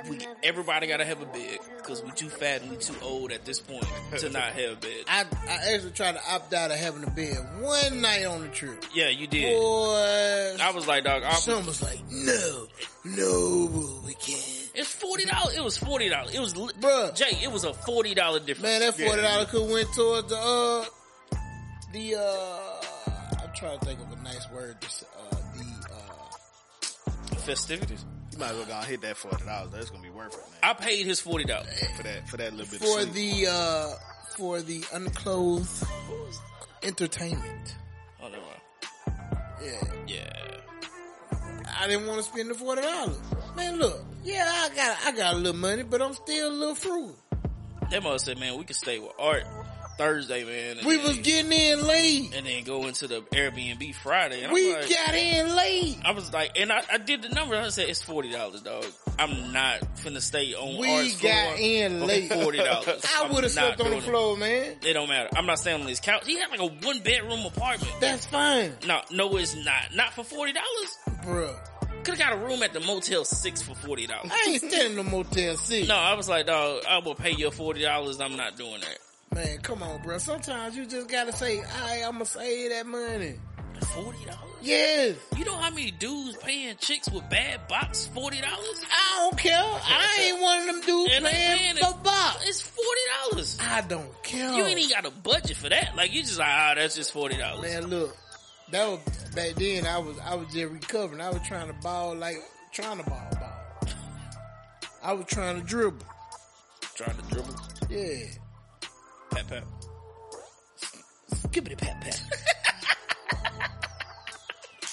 We, everybody gotta have a bed because we too fat and we too old at this point to not (laughs) have a bed. I, I actually tried to opt out of having a bed one night on the trip. Yeah, you did. Boy, I was like, dog, I, some was like, no, no, we can't. it's forty dollars. It was forty dollars. It was, li- Bruh. Jay. It was a forty dollar difference. Man, that forty dollars could went towards the uh the uh I'm trying to think of a nice word to say, uh the uh festivities. You might as well go and hit that forty dollars. That's gonna be worth it, man. I paid his forty dollars. For that, for that little bit. for of the uh for the unclothed entertainment. Oh, never mind. Yeah. Yeah. I didn't want to spend the forty dollars. Man, look, yeah, I got I got a little money, but I'm still a little frugal. That must said, man, we could stay with Art Thursday, man. We then- was getting in late. and then go into the Airbnb Friday. And We I'm like, got in late. I was like, and I, I did the number. I said it's forty dollars, dog. I'm not finna stay on. We Art's got in late. Forty (laughs) dollars. I would have slept on the floor, man. It don't matter. I'm not staying on his couch. He had like a one bedroom apartment. That's fine, No, no, it's not. Not for forty dollars. bruh. Could have got a room at the Motel Six for forty dollars. I ain't staying in the Motel Six. No, I was like, dog, I will pay you forty dollars. I'm not doing that. Man, come on, bro. Sometimes you just gotta say, "I, I'm gonna save that money." Forty dollars. Yes, You know how many dudes paying chicks with bad box forty dollars? I don't care. I ain't one of them dudes And paying for it- box. It's forty dollars. I don't care. You ain't even got a budget for that. Like you just like, ah, that's just forty dollars. Man, look, that was back then. I was I was just recovering. I was trying to ball like trying to ball ball. I was trying to dribble. Trying to dribble, Yeah, pat pat. skippity pat pat.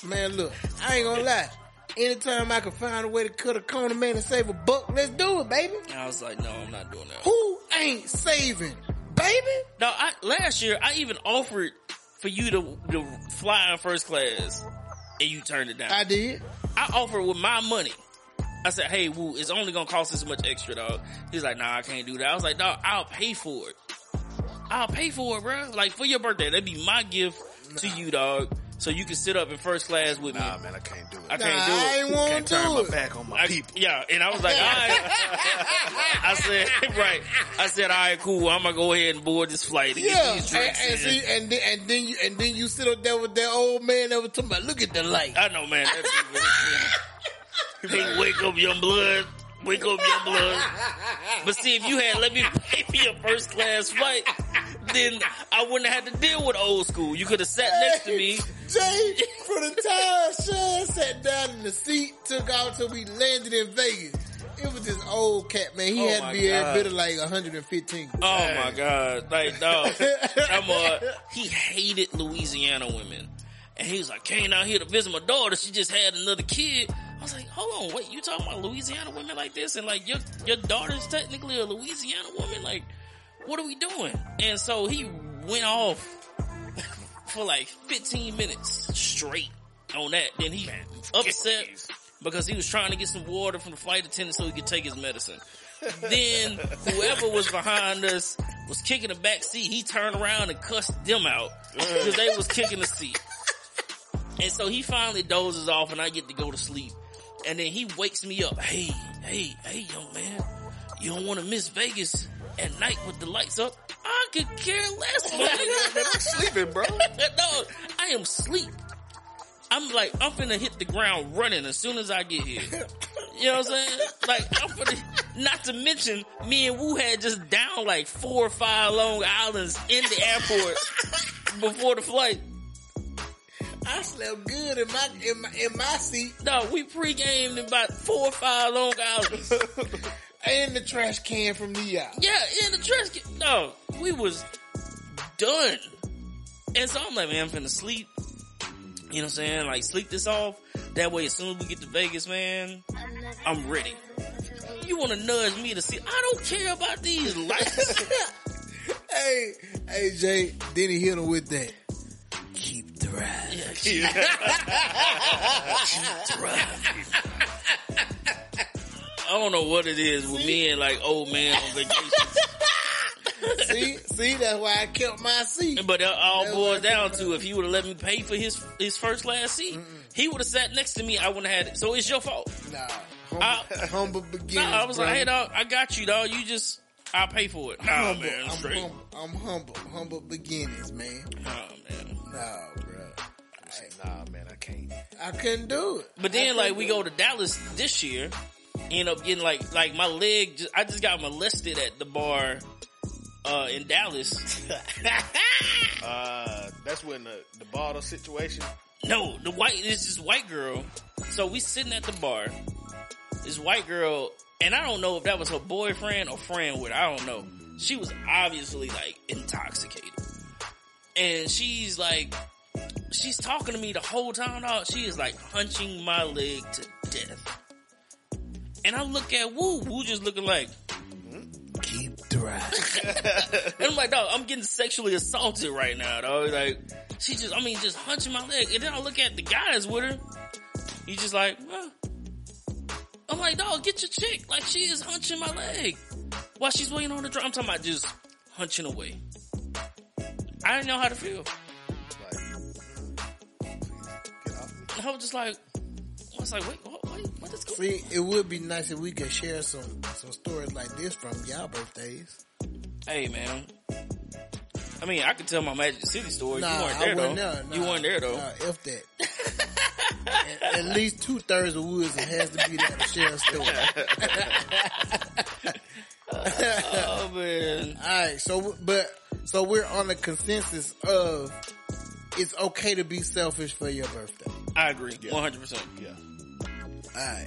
Man, look, I ain't gonna lie. Anytime I can find a way to cut a corner man and save a buck, let's do it, baby. And I was like, no, I'm not doing that. Who ain't saving, baby? No, I, last year I even offered for you to, to fly in first class, and you turned it down. I did. I offered with my money. I said, hey, woo, it's only gonna cost this much extra, dog. He's like, nah, I can't do that. I was like, dog, I'll pay for it. I'll pay for it, bro. Like for your birthday, that'd be my gift to you, dog. So you can sit up in first class with me. Nah, man, I can't do it. I Nah, can't do I it. ain't want can't to turn do my back on my I, people. yeah, and I was like, all right. (laughs) I said, (laughs) right. I said, all right, cool. I'm gonna go ahead and board this flight. And Yeah, get and, these drinks and in. see, and then and then you and then you sit up there with that old man that was talking about, look at the light. I know, man. That (laughs) hey, wake up, young blood. Wake up, young blood. But see, if you had let me pay for your first class flight, then I wouldn't have had to deal with old school. You could have sat next to me. Jay, for the time Sean sat down in the seat, took off till we landed in Vegas. It was this old cat, man. He Oh had my to be every God. bit of like 115. Oh my god! Like, dog, I'm uh, he hated Louisiana women, and he was like, "Came out here to visit my daughter. She just had another kid." I was like, "Hold on, wait, you talking about Louisiana women like this, and like your your daughter's technically a Louisiana woman? Like, what are we doing?" And so he went off (laughs) for like 15 minutes straight on that. Then he upset. because he was trying to get some water from the flight attendant so he could take his medicine. Then whoever was behind us was kicking the back seat. He turned around and cussed them out because they was kicking the seat. And so he finally dozes off and I get to go to sleep. And then he wakes me up. Hey, hey, hey, young man, you don't want to miss Vegas at night with the lights up? I could care less, oh, man. I'm sleeping, bro. (laughs) no, I am sleep. I'm like, I'm finna hit the ground running as soon as I get here. You know what I'm saying? Like, I'm finna, not to mention, me and Wu had just down like four or five Long Islands in the airport (laughs) before the flight. I slept good in my in my in my seat No, we pre-gamed about four or five Long hours. (laughs) and the trash can from the out. Yeah, in the trash can. No, we was done. And so I'm like, man, I'm finna sleep. You know what I'm saying? Like sleep this off. That way, as soon as we get to Vegas, man, I'm ready. You want to nudge me to see? I don't care about these lights. (laughs) Hey, hey Jay, then he hit him with that. Keep the ride. Yeah, keep- I don't know what it is with me and like old man on vacation. (laughs) see, see, that's why I kept my seat. But it all That's boils down to if he would have let me pay for his his first last seat, he would have sat next to me. I wouldn't have had it. So it's your fault. Nah, humble, I- (laughs) humble beginnings. Nah, I was like, hey dog, I got you dog. You just I'll pay for it. Nah, humble. man, I'm straight. humble. I'm humble. Humble beginnings, man. Nah, man. Nah, bro. Nah, man, I can't. I couldn't do it. But then like we go to Dallas this year, end up getting like like my leg. Just, I just got molested at the bar uh in Dallas. (laughs) (laughs) Uh, that's when the the bottle situation. No, the white it's this white girl. So we sitting at the bar. This white girl, and I don't know if that was her boyfriend or friend with. I don't know. She was obviously like intoxicated, and she's like, she's talking to me the whole time. Dog. She is like hunching my leg to death. And I look at Woo. Woo just looking like, Keep the (laughs) and I'm like, dog, I'm getting sexually assaulted right now, dog. Like, she just, I mean, just hunching my leg. And then I look at the guys with her. He's just like, well. I'm like, dog, get your chick. Like, she is hunching my leg while she's waiting on the drum. I'm talking about just hunching away. I didn't know how to feel. I was just like, I was like, wait, what, wait, what is going See, it would be nice if we could share some some stories like this from y'all birthdays. Hey, man. I mean, I could tell my Magic City story. Nah, you weren't there, though. there. You weren't there, though. Nah, if that. at, at least two thirds of Woods it has to be there to share a story. (laughs) Oh, man. All right, so but so we're on the consensus of it's okay to be selfish for your birthday. I agree. 100%. Yeah. All right,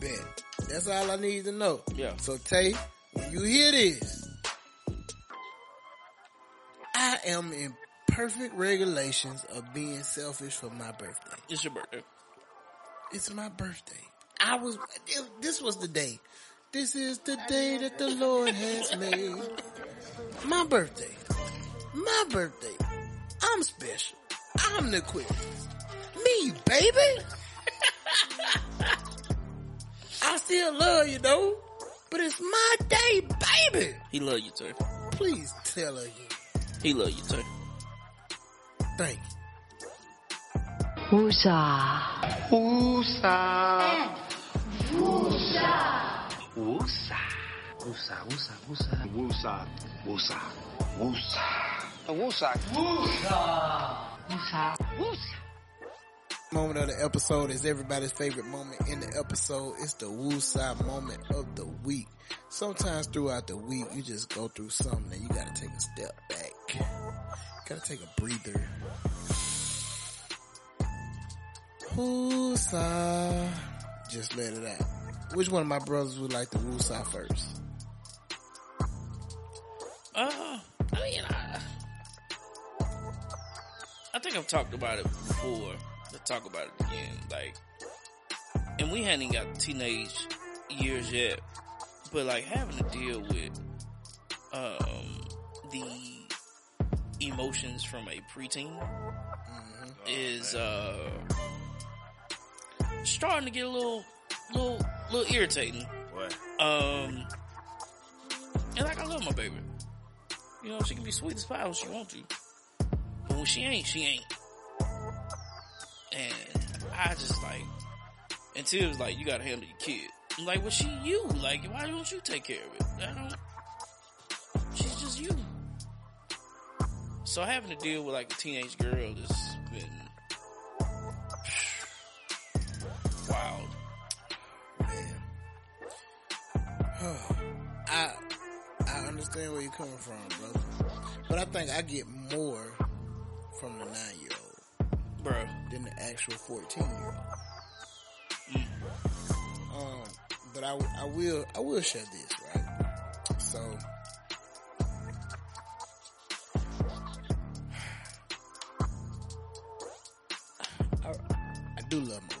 bet. That's all I need to know. Yeah. So Tay, when you hear this, I am in perfect regulations of being selfish for my birthday. It's your birthday. It's my birthday. I was, this was the day. This is the day that the Lord has made. My birthday. My birthday. I'm special. I'm the quickest. Me, baby. I still love you though, but it's my day, baby. He love you, too. Please tell her you. He love you, too. Thank you. Woosah. Moment of the episode is everybody's favorite moment in the episode. It's the woosah moment of the week. Sometimes throughout the week, you just go through something and you gotta take a step back. Gotta take a breather. Woosah. Just let it out. Which one of my brothers would like the woosah first? Uh, I mean, I, I think I've talked about it before. Let's talk about it again. Like, and we hadn't even got teenage years yet, but like having to deal with, um, the emotions from a preteen is, uh, starting to get a little, little, little irritating. What? Um, and like I love my baby. You know, she can be sweet as pie when she wants to, when she ain't, she ain't. And I just like, until it's like you gotta handle your kid. I'm like, well, she you. Like, why don't you take care of it? I don't. She's just you. So having to deal with like a teenage girl has been wild. (sighs) I I understand where you're coming from, brother. But I think I get more from the nine year old Bro, than the actual fourteen year old. Um, but I, I will I will share this right. So (sighs) I, I do love my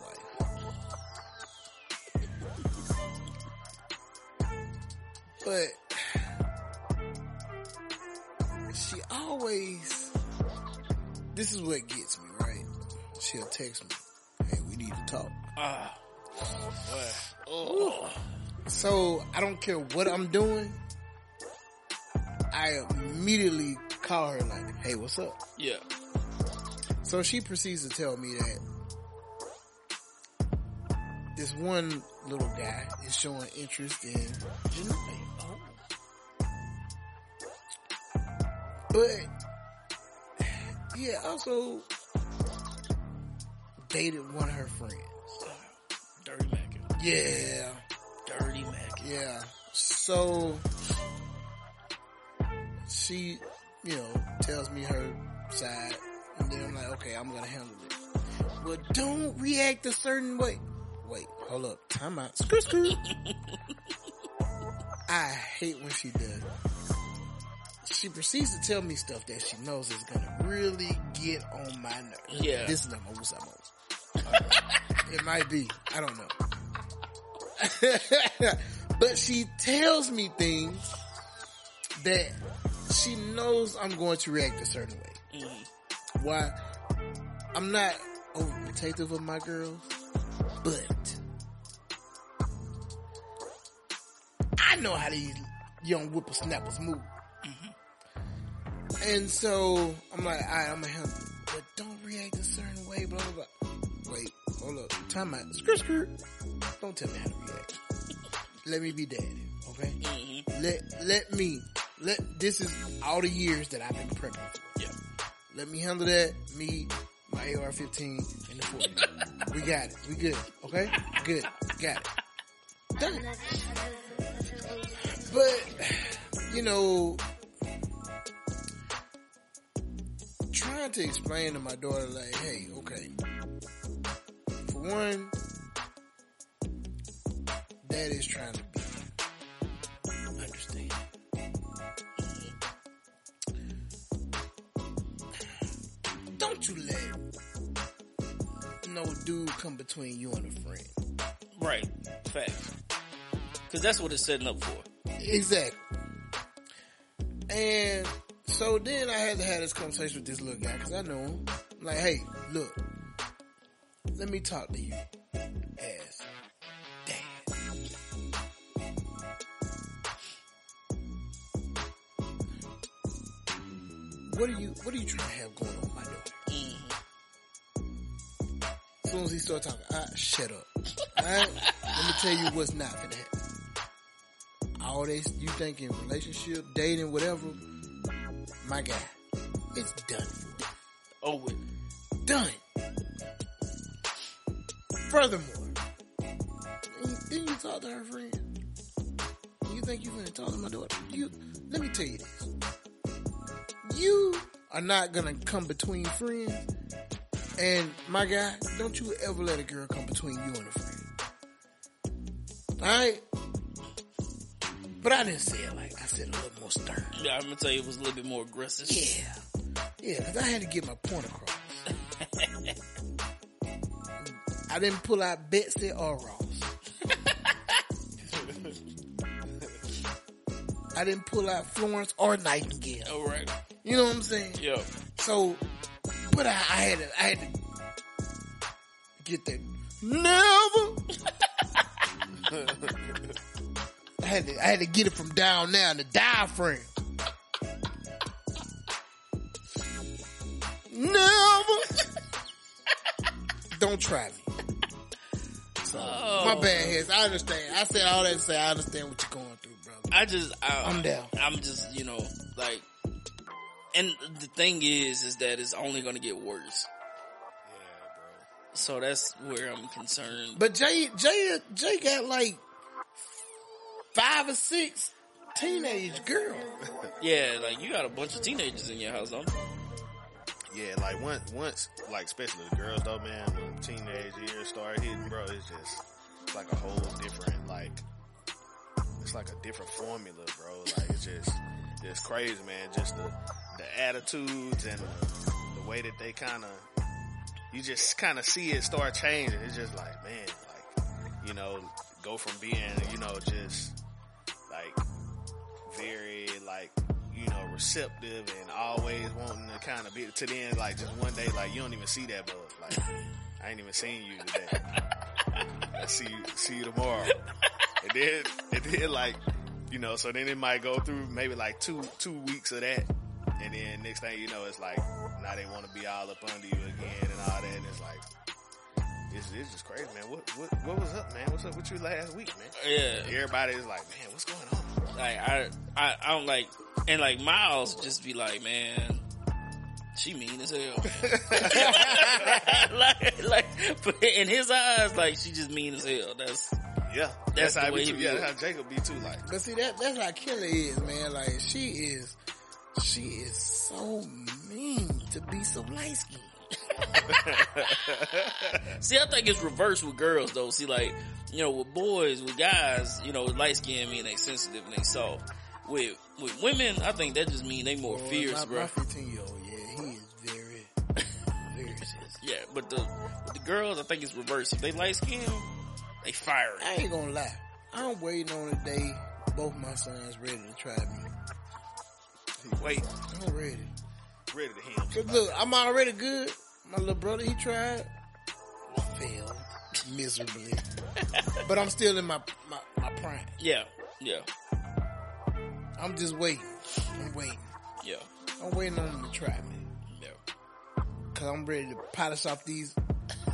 I don't care what I'm doing. I immediately call her like, "Hey, what's up?" yeah, So she proceeds to tell me that this one little guy is showing interest in Janae. But yeah, also dated one of her friends. dirty Mac, Yeah. Yeah. So she, you know, tells me her side, and then I'm like, okay, I'm gonna handle it. But don't react a certain way. Wait, hold up, time out. Screw, screw. I hate when she does. She proceeds to tell me stuff that she knows is gonna really get on my nerves. Yeah. This is not my Woosah mode. It might be. I don't know. (laughs) but she tells me things that she knows I'm going to react a certain way. Mm-hmm. Why? I'm not overprotective of my girls, but I know how these young whippersnappers move. Mm-hmm. And so I'm like, all right, I'm gonna handle it, but don't react a certain way, blah blah blah. Wait, hold up, time out. Skirt, skirt. Don't tell me how to react. Let me be daddy, okay? Mm-hmm. Let let me let. This is all the years that I've been prepping. Yeah. Let me handle that. Me, my AR-15, and the 40. we got it. We good. Okay? Good. Got it. Done. But, you know, trying to explain to my daughter, like, hey, okay. For one, dad is trying to be understand. Don't you let no dude come between you and a friend. Right, facts. Because that's what it's setting up for. Exactly. And so then I had to have this conversation with this little guy because I know him. I'm like, hey, look, let me talk to you as What are you What are you trying to have going on, my daughter? As soon as he start talking, ah, shut up. Alright? Let me tell you what's not gonna happen. All this you think in relationship, dating, whatever, my guy, it's done. Oh, with Done. Furthermore, didn't didn't you talk to her friend? You think you're gonna talk to my daughter? You let me tell you this. You are not gonna come between friends. And my guy, don't you ever let a girl come between you and a friend. Alright? But I didn't say it like I said a little more stern. yeah, I'm gonna tell you it was a little bit more aggressive. Yeah. Yeah, because I had to get my point across. (laughs) I didn't pull out Betsy or Ross. (laughs) I didn't pull out Florence or Nightingale. All right. You know what I'm saying? Yeah. So, but I, I had to, I had to get that. Never. I had to, I had to get it from down now in the diaphragm. Never. Don't try me. So, oh. my bad heads. I understand. I said all that to say I understand what you're going through, brother. I just, I, I'm down. I'm just, you know, like and the thing is, is that it's only going to get worse. Yeah, bro. So that's where I'm concerned. But Jay, Jay, Jay got like five or six teenage girls. (laughs) Yeah, like you got a bunch of teenagers in your house, don't you? Yeah, like once, once, like especially the girls though, man, when teenage years start hitting, bro, it's just it's like a whole different, like, it's like a different formula, bro. Like it's just, it's crazy, man. Just the, the attitudes and the, the way that they kind of, you just kind of see it start changing. It's just like, man, like, you know, go from being, you know, just like very like you know receptive and always wanting to kind of be to then like just one day like you don't even see that bug like I ain't even seen you today. (laughs) I see you see you tomorrow. And then and then like you know so then it might go through maybe like two two weeks of that and then next thing you know it's like now they want to be all up under you again and all that and it's like it's, it's just crazy, man. What, what what was up, man? What's up with you last week, man? Yeah. Everybody's like, man, what's going on? Like I, I, I don't like, and like Miles just be like, man, she mean as hell. (laughs) (laughs) like, like, but in his eyes, like she just mean as hell. That's Yeah, That's that's, how I way be he too. be. Yeah, that's how Jacob be too. Like, But see that that's how Kelly is, man. Like she is, she is so mean to be so light skinned. (laughs) See, I think it's reversed with girls though. See, like, you know, with boys, with guys, you know, light skin mean they sensitive and they soft. With, with women, I think that just mean they more fierce, my, bro. My 15 year old, yeah, he is very, very sensitive. Yeah, but the, the girls, I think it's reversed. If they light skinned, they fire I ain't gonna lie. I'm waiting on the day both my sons ready to try me. Wait, I'm ready. ready to him. Cause look, I'm already good. My little brother, he tried, failed miserably, (laughs) but I'm still in my my, my prime. Yeah, yeah, I'm just waiting. I'm waiting. yeah, I'm waiting on them to try me. yeah. Cause I'm ready to polish off these,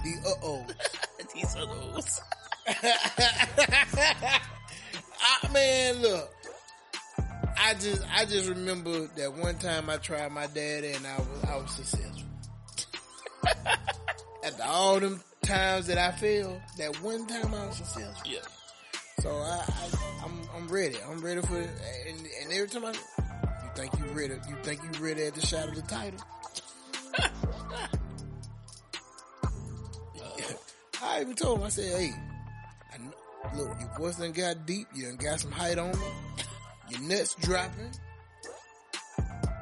these uh-oh. (laughs) These are those. I, man, look. I just, I just remember that one time I tried my daddy and I was, I was successful. (laughs) After all them times that I failed, that one time I was successful. Yeah. So I, I I'm, I'm ready. I'm ready for, and, and every time I, you think you ready, you think you ready at the shot of the title. (laughs) I even told him, I said, hey, I know, look, your voice done got deep, you done got some height on it, your nuts dropping.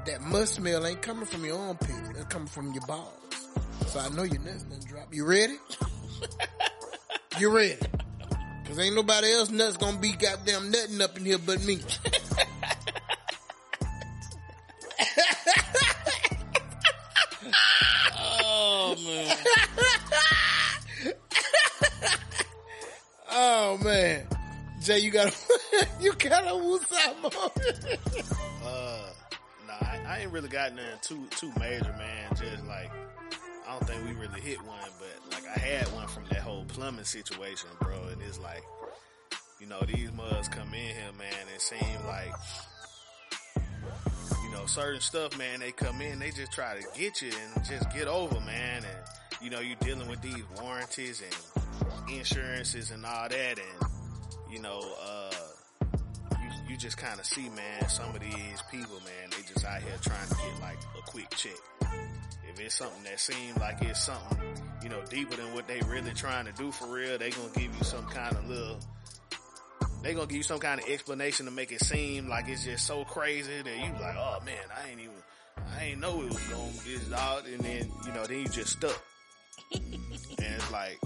That must smell ain't coming from your armpits, it's coming from your balls. So I know your nuts done drop. You ready? (laughs) you ready? Cause ain't nobody else nuts gonna be goddamn nutting up in here but me. Oh man. (laughs) Oh man. Jay, you got (laughs) you got a woosah Uh, nah, I, I ain't really got nothing too too major, man. Just like I don't think we really hit one, but like I had one from that whole plumbing situation, bro. And it's like, you know, these mugs come in here, man. It seems like, you know, certain stuff, man. They come in, they just try to get you and just get over, man. And you know, you're dealing with these warranties and insurances and all that, and you know, uh you, you just kind of see, man, some of these people, man, they just out here trying to get like a quick check. If it's something that seems like it's something, you know, deeper than what they really trying to do for real, they gonna give you some kind of little, they gonna give you some kind of explanation to make it seem like it's just so crazy that you like, oh man, I ain't even, I ain't know it was gonna this out, and then, you know, then you just stuck. (laughs) and it's like,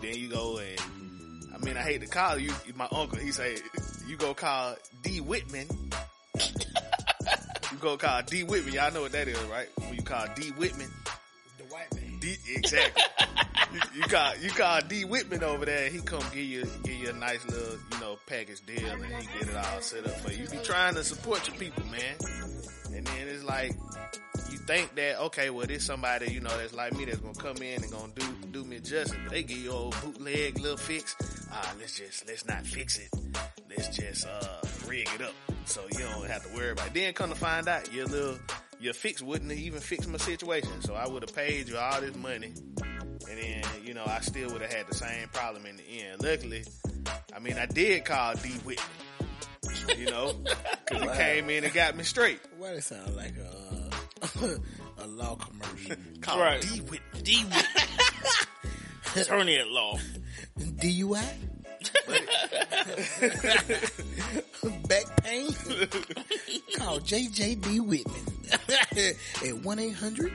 then you go and, I mean, I hate to call you, my uncle, he say, you go call D. Whitman. you go call D. Whitman. Y'all know what that is, right? When you call D. Whitman. The white man. D, exactly. you call you call D Whitman over there. He come give you give you a nice little you know package deal, and he get it all set up for you. You be trying to support your people, man. And then it's like you think that okay, well, this somebody you know that's like me that's gonna come in and gonna do do me justice. But they give you old bootleg little fix. Ah, let's just let's not fix it. Let's just uh rig it up so you don't have to worry about. it. Then come to find out, your little your fix wouldn't even fix my situation. So I would have paid you all this money, and then you know I still would have had the same problem in the end. Luckily, I mean I did call D Whitman. (laughs) You know, (laughs) because he came in and got me straight. Why it sound like a uh, (laughs) a law commercial? Called Right. D Whitman. D Whitman. Attorney at law. DUI? Back pain? Call JJB Whitman at 1 800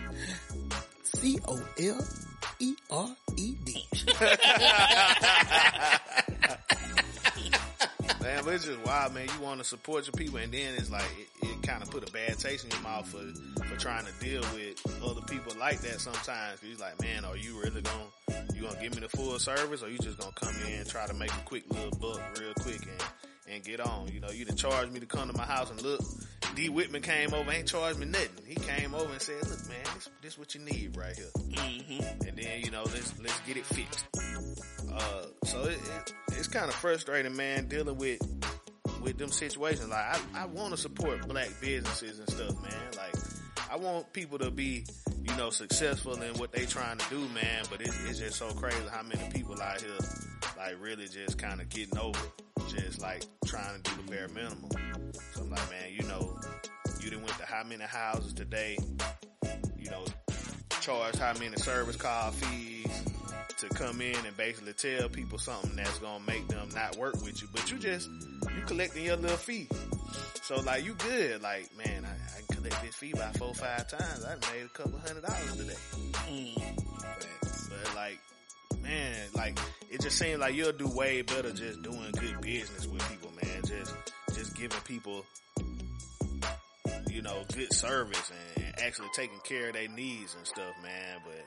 C O L E R E D. Man, but it's just wild, man. You want to support your people, and then it's like it, it kind of put a bad taste in your mouth for for trying to deal with other people like that. Sometimes he's like, man, are you really gonna you gonna give me the full service, or you just gonna come in and try to make a quick little buck real quick and and get on? You know, you done charged me to come to my house and look. D Whitman came over, ain't charged me nothing. He came over and said, look, man, this this what you need right here Mm-hmm. and then you know let's let's get it fixed. Uh, so it, it, it's kind of frustrating, man, dealing with with them situations. Like I, I want to support black businesses and stuff, man. Like I want people to be, you know, successful in what they trying to do, man. But it, it's just so crazy how many people out here, like, really just kind of getting over, just like trying to do the bare minimum. So I'm like, man, you know, you didn't went to how many houses today? You know, charge how many service call fees to come in and basically tell people something that's gonna make them not work with you, but you just you collecting your little fee. So like you good, like man, Can this fee by four five times. I made a couple hundred dollars today. Mm. But like, man, like it just seems like you'll do way better just doing good business with people, man. Just just giving people, you know, good service and, and actually taking care of their needs and stuff, man. But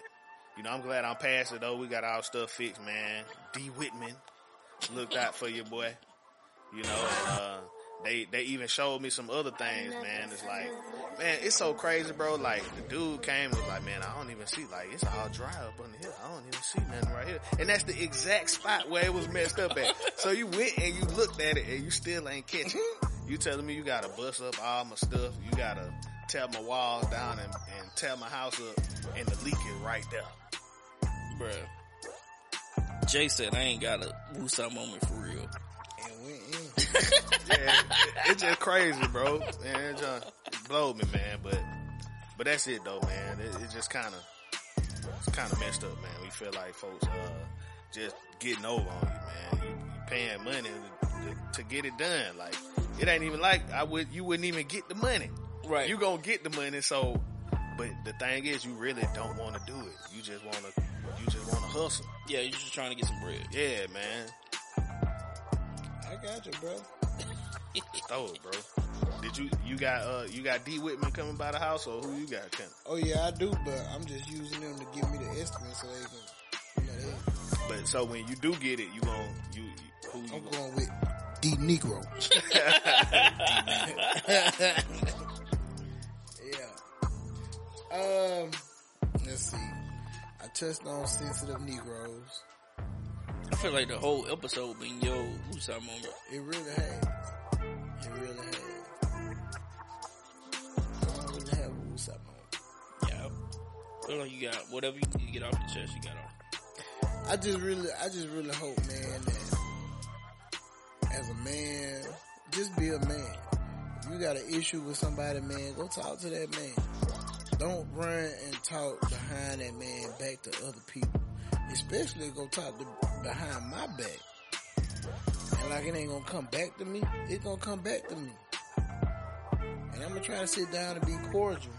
you know, I'm glad I'm past it though. We got our stuff fixed, man. D Whitman looked out for you, boy. You know, and uh they they even showed me some other things, man. It's like, man, it's so crazy, bro. Like the dude came and was like, man, I don't even see like it's all dry up under here. I don't even see nothing right here. And that's the exact spot where it was messed up at. So you went and you looked at it and you still ain't catching. You telling me you gotta bust up all my stuff. You gotta tear my walls down and, and tear my house up and the leak is right there. Bruh. Jay said I ain't got a Woosah moment for real. And went in. Yeah, it's just crazy, bro. Man, it just it blowed me, man. But but that's it though, man. It, it's just kind of it's kind of messed up, man. We feel like folks uh just getting over on you, man. You, you paying money to, to, to get it done. Like it ain't even like I would you wouldn't even get the money. Right. You gonna get the money, so. But the thing is, you really don't want to do it. You just want to, you just want to hustle. yeah, you're just trying to get some bread. Yeah, man. I got you, bro. Throw it, bro. Did you you got uh you got D Whitman coming by the house or who you got coming? Oh yeah, I do, but I'm just using them to give me the estimate so they can, you know, they, But so when you do get it, you gon' you, you who you I'm going with D Negro. (laughs) (laughs) yeah. Um, let's see. I touched on sensitive Negroes. I feel like the whole episode been yo Woosah moment. It really has. It really has. I don't really have a woosah moment. Yeah. I feel like you got whatever you need to get off the chest, you got off. I just really, I just really hope, man, that as a man, just be a man. If you got an issue with somebody, man, go talk to that man. Don't run and talk behind that man back to other people. Especially go talk to behind my back. And like it ain't gonna come back to me, it's gonna come back to me. And I'm gonna try to sit down and be cordial.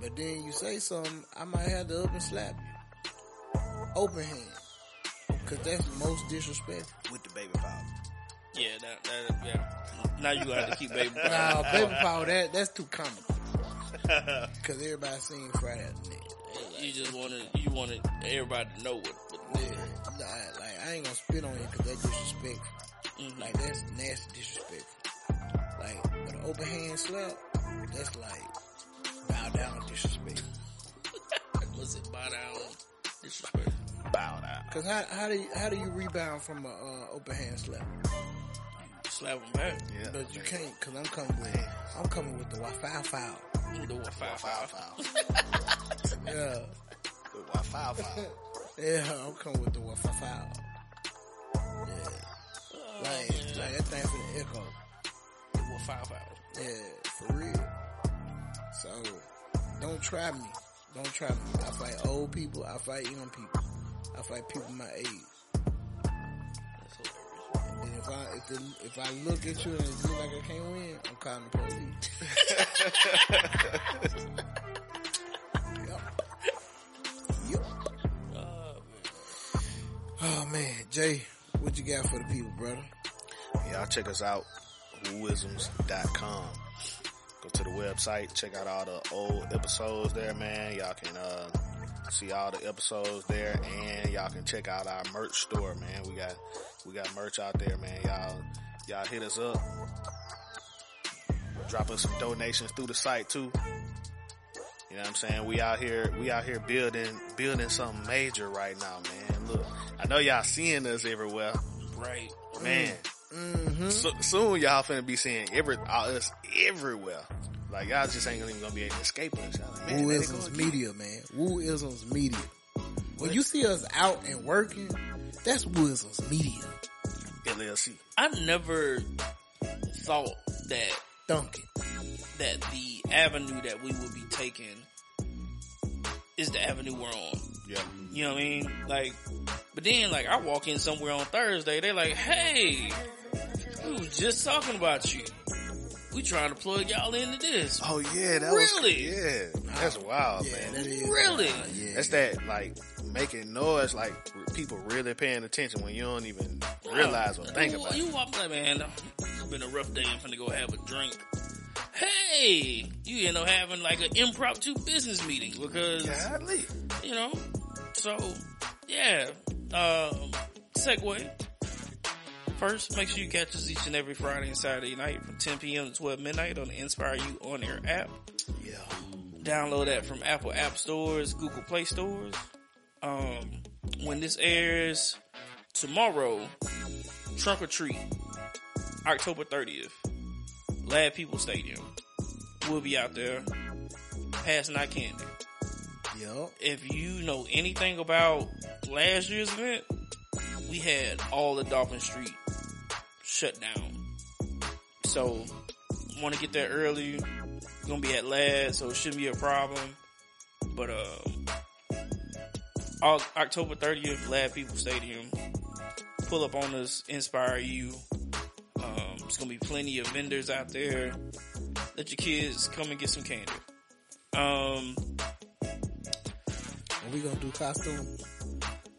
But then you say something, I might have to up and slap you. Open hand. Cause that's most disrespectful. with the baby powder. Yeah, that, that yeah. Now you gotta keep baby. Nah, baby power, that, that's too comical. (laughs) Cause everybody seen Friday After You just wanted you wanted everybody to know what. what Yeah, like, like I ain't gonna spit on you cause that's disrespectful. Mhm. Like that's nasty disrespectful. Like, but an open hand slap, that's like bow down disrespect. (laughs) was it bow down disrespect? Bow down. Cause how how do you, how do you rebound from a uh, open hand slap? Slap them back. Yeah. But you can't, cause I'm coming with I'm coming with the Wi-Fi foul. Do a foul Foul, foul. foul. Yeah, Why foul, foul? yeah, I'm coming with the Wi-Fi foul. Yeah, like like that thing for the echo. A foul foul. Yeah, for real. So, don't try me. Don't try me. I fight old people. I fight young people. I fight people my age. And if I if, the, if I look at you and it look like I can't win, I'm calling the police. (laughs) yep. Yep. Oh, man. Oh man, Jay, what you got for the people, brother? Y'all check us out, whoisms.com. Go to the website, check out all the old episodes there, man. Y'all can, uh, see all the episodes there and y'all can check out our merch store, man. We got, we got merch out there, man. Y'all, y'all hit us up. Drop us some donations through the site too. You know what I'm saying? We out here, we out here building, building something major right now, man. Look, I know y'all seeing us everywhere. right. Man, Mm-hmm. so, soon y'all finna be seeing every all us everywhere. Like y'all just ain't even gonna be able to escape us. Y'all like, man, there they go Wooisms again. Media, man. Wooisms Media. When you see us out and working, that's Wooisms Media. LLC. I never thought that Duncan. that the avenue that we would be taking is the avenue we're on. Yeah. You know what I mean? Like, but then like I walk in somewhere on Thursday, they're like, "Hey, we was just talking about you. We trying to plug y'all into this." Oh yeah, that Really? was yeah. That's wild, Yeah, man. that is. Really? Yeah. That's that like making noise, like people really paying attention when you don't even realize or think about You it. walk like, man, it's been a rough day. I'm finna go have a drink. Hey, you end up having like an impromptu business meeting because Godly. you know. So, yeah. Um, segue. First, make sure you catch us each and every Friday and Saturday night from 10 p.m. to 12 midnight on the Inspire You On Air app. Yeah. Download that from Apple App Stores, Google Play Stores. Um, when this airs tomorrow, Trunk or Treat, October 30th, Ladd-Peebles Stadium. We'll be out there passing out candy Yup. if you know anything about last year's event, we had all the Dolphin Street shut down. So, want to get there early. Gonna be at Ladd, so it shouldn't be a problem. But uh, October 30th, Ladd-Peebles Stadium. Pull up on us, inspire you. Um, it's gonna be plenty of vendors out there. Let your kids come and get some candy. Um, Are we gonna do costume?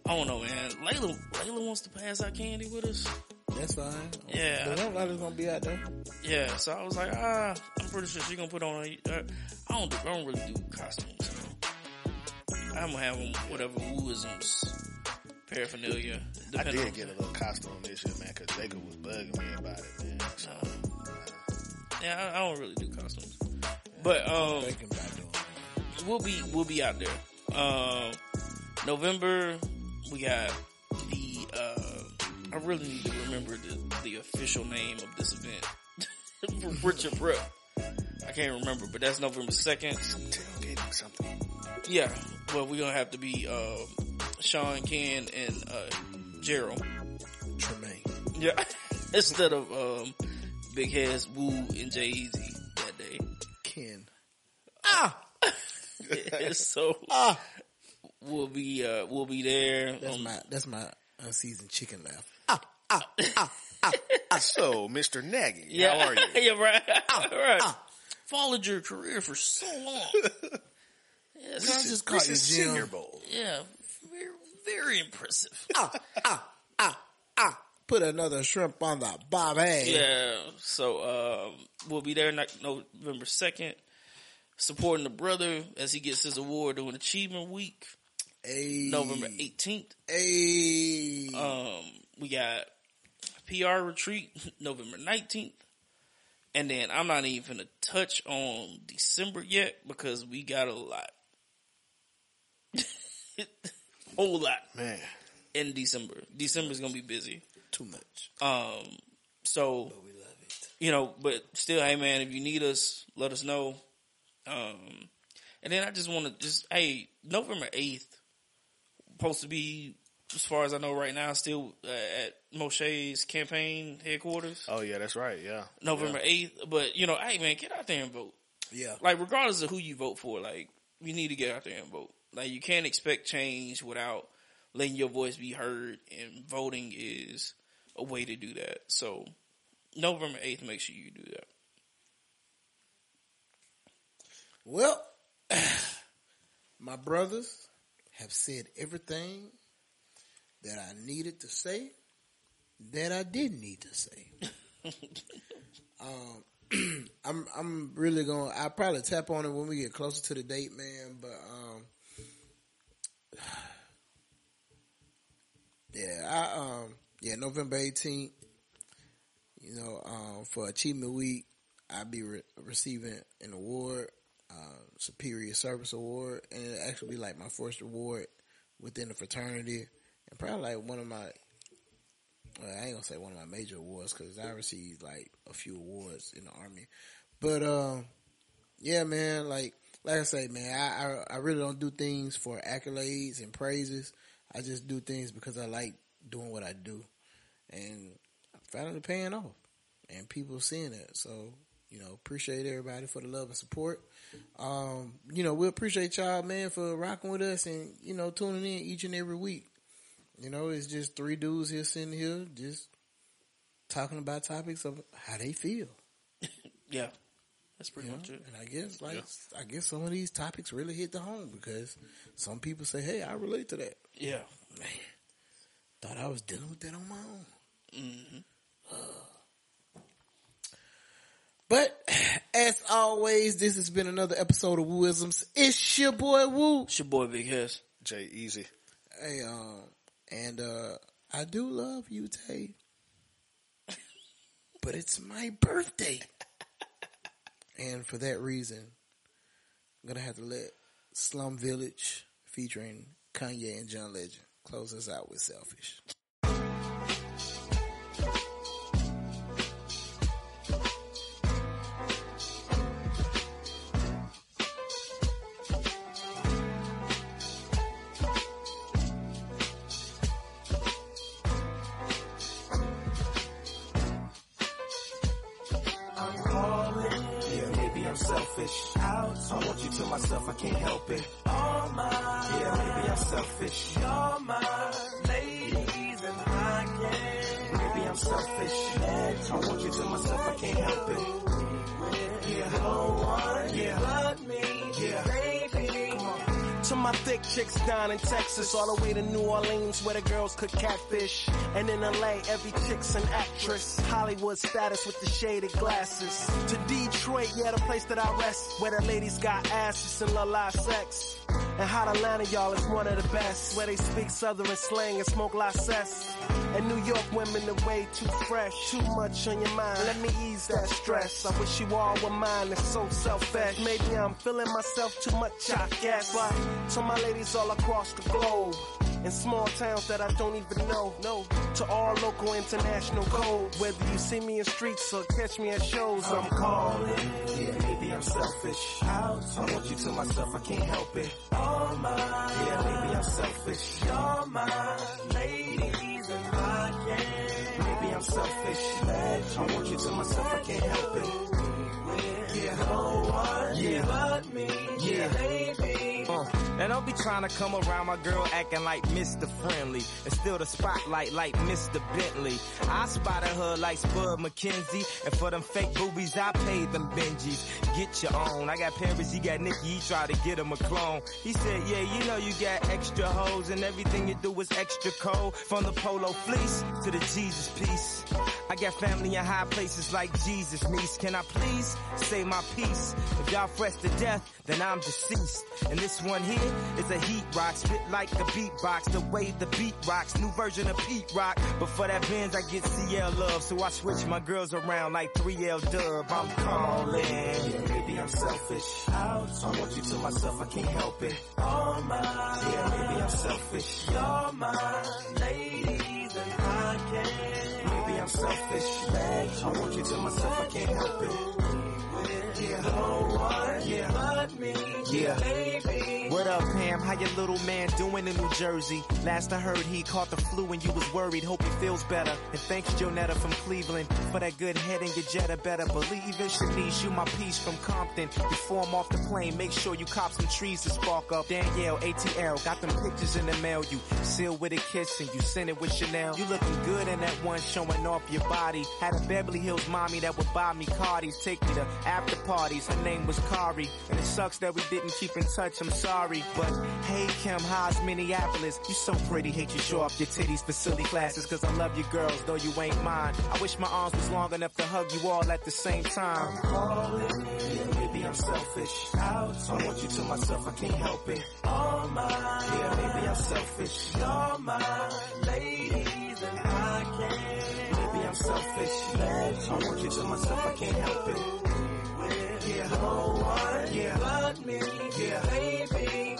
I don't know, man. Layla, Layla wants to pass out candy with us. That's fine. Yeah. But nobody's gonna be out there. Yeah, so I was like, ah, I'm pretty sure she's gonna put on. A, uh, I don't, do, I don't really do costumes. I'm gonna have them whatever wooisms paraphernalia. I did on- get a little costume this year, man, cause Jacob was bugging me about it, man. So, Yeah, I, I don't really do costumes, but um, Thinking about doing. it. we'll be we'll be out there. Um, November we got the. Uh, I really need to remember the the official name of this event (laughs) Richard Prep. I can't remember, but that's November second. tailgating something. Yeah, well, we're gonna have to be uh, Sean, Ken, and uh, Gerald. Tremaine. Yeah, (laughs) instead of um, Big Heads, Woo, and Jay Easy that day. Ken. Ah! (laughs) so Ah. we'll be uh, we'll be there. That's Um, my that's my unseasoned chicken laugh. Ah, ah, ah, so, Mr. Nagy, yeah, how are you? (laughs) yeah, right, (laughs) right. Followed your career for so long. (laughs) yeah, I so- just caught you, Reese's Senior Bowl. yeah, very, very impressive. Put another shrimp on the bobby. Yeah, so um, we'll be there November second. supporting the brother as he gets his award during Achievement Week, Hey, November 18th. Hey, Um, we got PR retreat (laughs) November 19th. And then I'm not even gonna touch on December yet because we got a lot. (laughs) Whole lot Man. in December. December's gonna be busy. too much. Um, so, But we love it. you know, but still, hey man, if you need us, let us know. Um, and then I just want to just, hey, November 8th, supposed to be, as far as I know right now, still uh, at Moshe's campaign headquarters. Oh yeah, that's right. Yeah. November 8th, but you know, hey man, get out there and vote. Yeah, Like, regardless of who you vote for, like, you need to get out there and vote. Like, you can't expect change without letting your voice be heard, and voting is a way to do that. So, November 8th, make sure you do that. Well, (sighs) my brothers have said everything that I needed to say that I didn't need to say. (laughs) um, (clears throat) I'm I'm really going. to I'll probably tap on it when we get closer to the date, man. But um, (sighs) yeah, I um, yeah, November 18th. You know, um, for Achievement Week, I'll be re- receiving an award uh, Superior Service Award, and it actually be like my first award within the fraternity, and probably like one of my. Well, I ain't gonna say one of my major awards because I received like a few awards in the army, but um, yeah, man, like like I say, man, I, I I really don't do things for accolades and praises. I just do things because I like doing what I do, and I'm finally paying off, and people seeing it. So you know, appreciate everybody for the love and support. Um, you know, we appreciate y'all, man, for rocking with us and, you know, tuning in each and every week. You know, it's just three dudes here sitting here just talking about topics of how they feel. (laughs) Yeah. That's pretty You know? much it. And I guess like I guess some of these topics really hit the home because some people say, Hey, I relate to that. Yeah. Man, thought I was dealing with that on my own. hmm But as always, this has been another episode of Wooisms. It's your boy Woo. It's your boy Big Hess. Jay Easy. Hey, um, and uh, I do love you, Tay. (laughs) But it's my birthday. (laughs) and for that reason, I'm gonna have to let Slum Village featuring Kanye and John Legend close us out with Selfish. Selfish. I want you to myself, I can't help it. Yeah, no one. Yeah, but me. Yeah, baby. To my thick chicks down in Texas, all the way to New Orleans where the girls cook catfish. And in LA, every chick's an actress. Hollywood status with the shaded glasses. To Detroit, yeah, the place that I rest, where the ladies got asses and love live sex. And hot Atlanta, y'all, is one of the best, where they speak southern slang and smoke cess. And New York women are way too fresh, too much on your mind. Let me ease that stress. I wish you all were mine. It's so selfish. Maybe I'm feeling myself too much, I guess. But to my ladies all across the globe. In small towns that I don't even know. No. To all local international codes. Whether you see me in streets or catch me at shows, I'm calling. Maybe I'm selfish. I want you to myself, I can't help it. All mine. Yeah, maybe I'm selfish. You're mine. Ladies and I can. Maybe I'm selfish. I want you to myself, I can't help it. Yeah, no one. Yeah, but me. Yeah, baby. Uh, and don't be trying to come around my girl acting like Mr. Friendly and still the spotlight like Mr. Bentley. I spotted her like Spud MacKenzie, and for them fake boobies, I paid them Benjis. get your own. I got Paris, he got Nicky, he tried to get him a clone. He said, yeah, you know you got extra hoes and everything you do is extra cold. From the polo fleece to the Jesus piece. I got family in high places like Jesus, niece. Can I please say my piece? If y'all fresh to death, then I'm deceased. And this one here is a heat rock, spit like a beatbox. The way the beat rocks, new version of Pete Rock. But for that Benz, I get CL love, so I switch my girls around like 3L Dub. I'm calling. Yeah, maybe I'm selfish. I want you to myself, I can't help it. All mine. Yeah, maybe I'm selfish. You're mine, ladies, and I can't. Maybe I'm selfish. I want you to myself, I can't help it. Yeah, yeah. but me. Yeah. Baby. What up, Pam? How your little man doing in New Jersey? Last I heard, he caught the flu and you was worried. Hope he feels better. And thanks, Jonetta from Cleveland, for that good head in your Jetta. Better believe in Shanice, you my piece from Compton. Before I'm off the plane, make sure you cop some trees to spark up. Danielle, ATL, got them pictures in the mail. You seal with a kiss and you send it with Chanel. You looking good in that one showing off your body. Had a Beverly Hills mommy that would buy me Cardis, take me to after parties. Her name was Kari, and it sucks that we didn't keep in touch. I'm sorry, but hey Kim, how's Minneapolis? You so pretty, hate you show off your titties for silly classes. Cause I love you girls, though you ain't mine. I wish my arms was long enough to hug you all at the same time. Yeah, maybe I'm selfish. I want you to myself, I can't help it. All mine. Yeah, maybe I'm selfish. You're mine, ladies, and I can't. Maybe I'm selfish. I want you to myself, I can't help it. Yeah, no one yeah. me. Yeah, baby.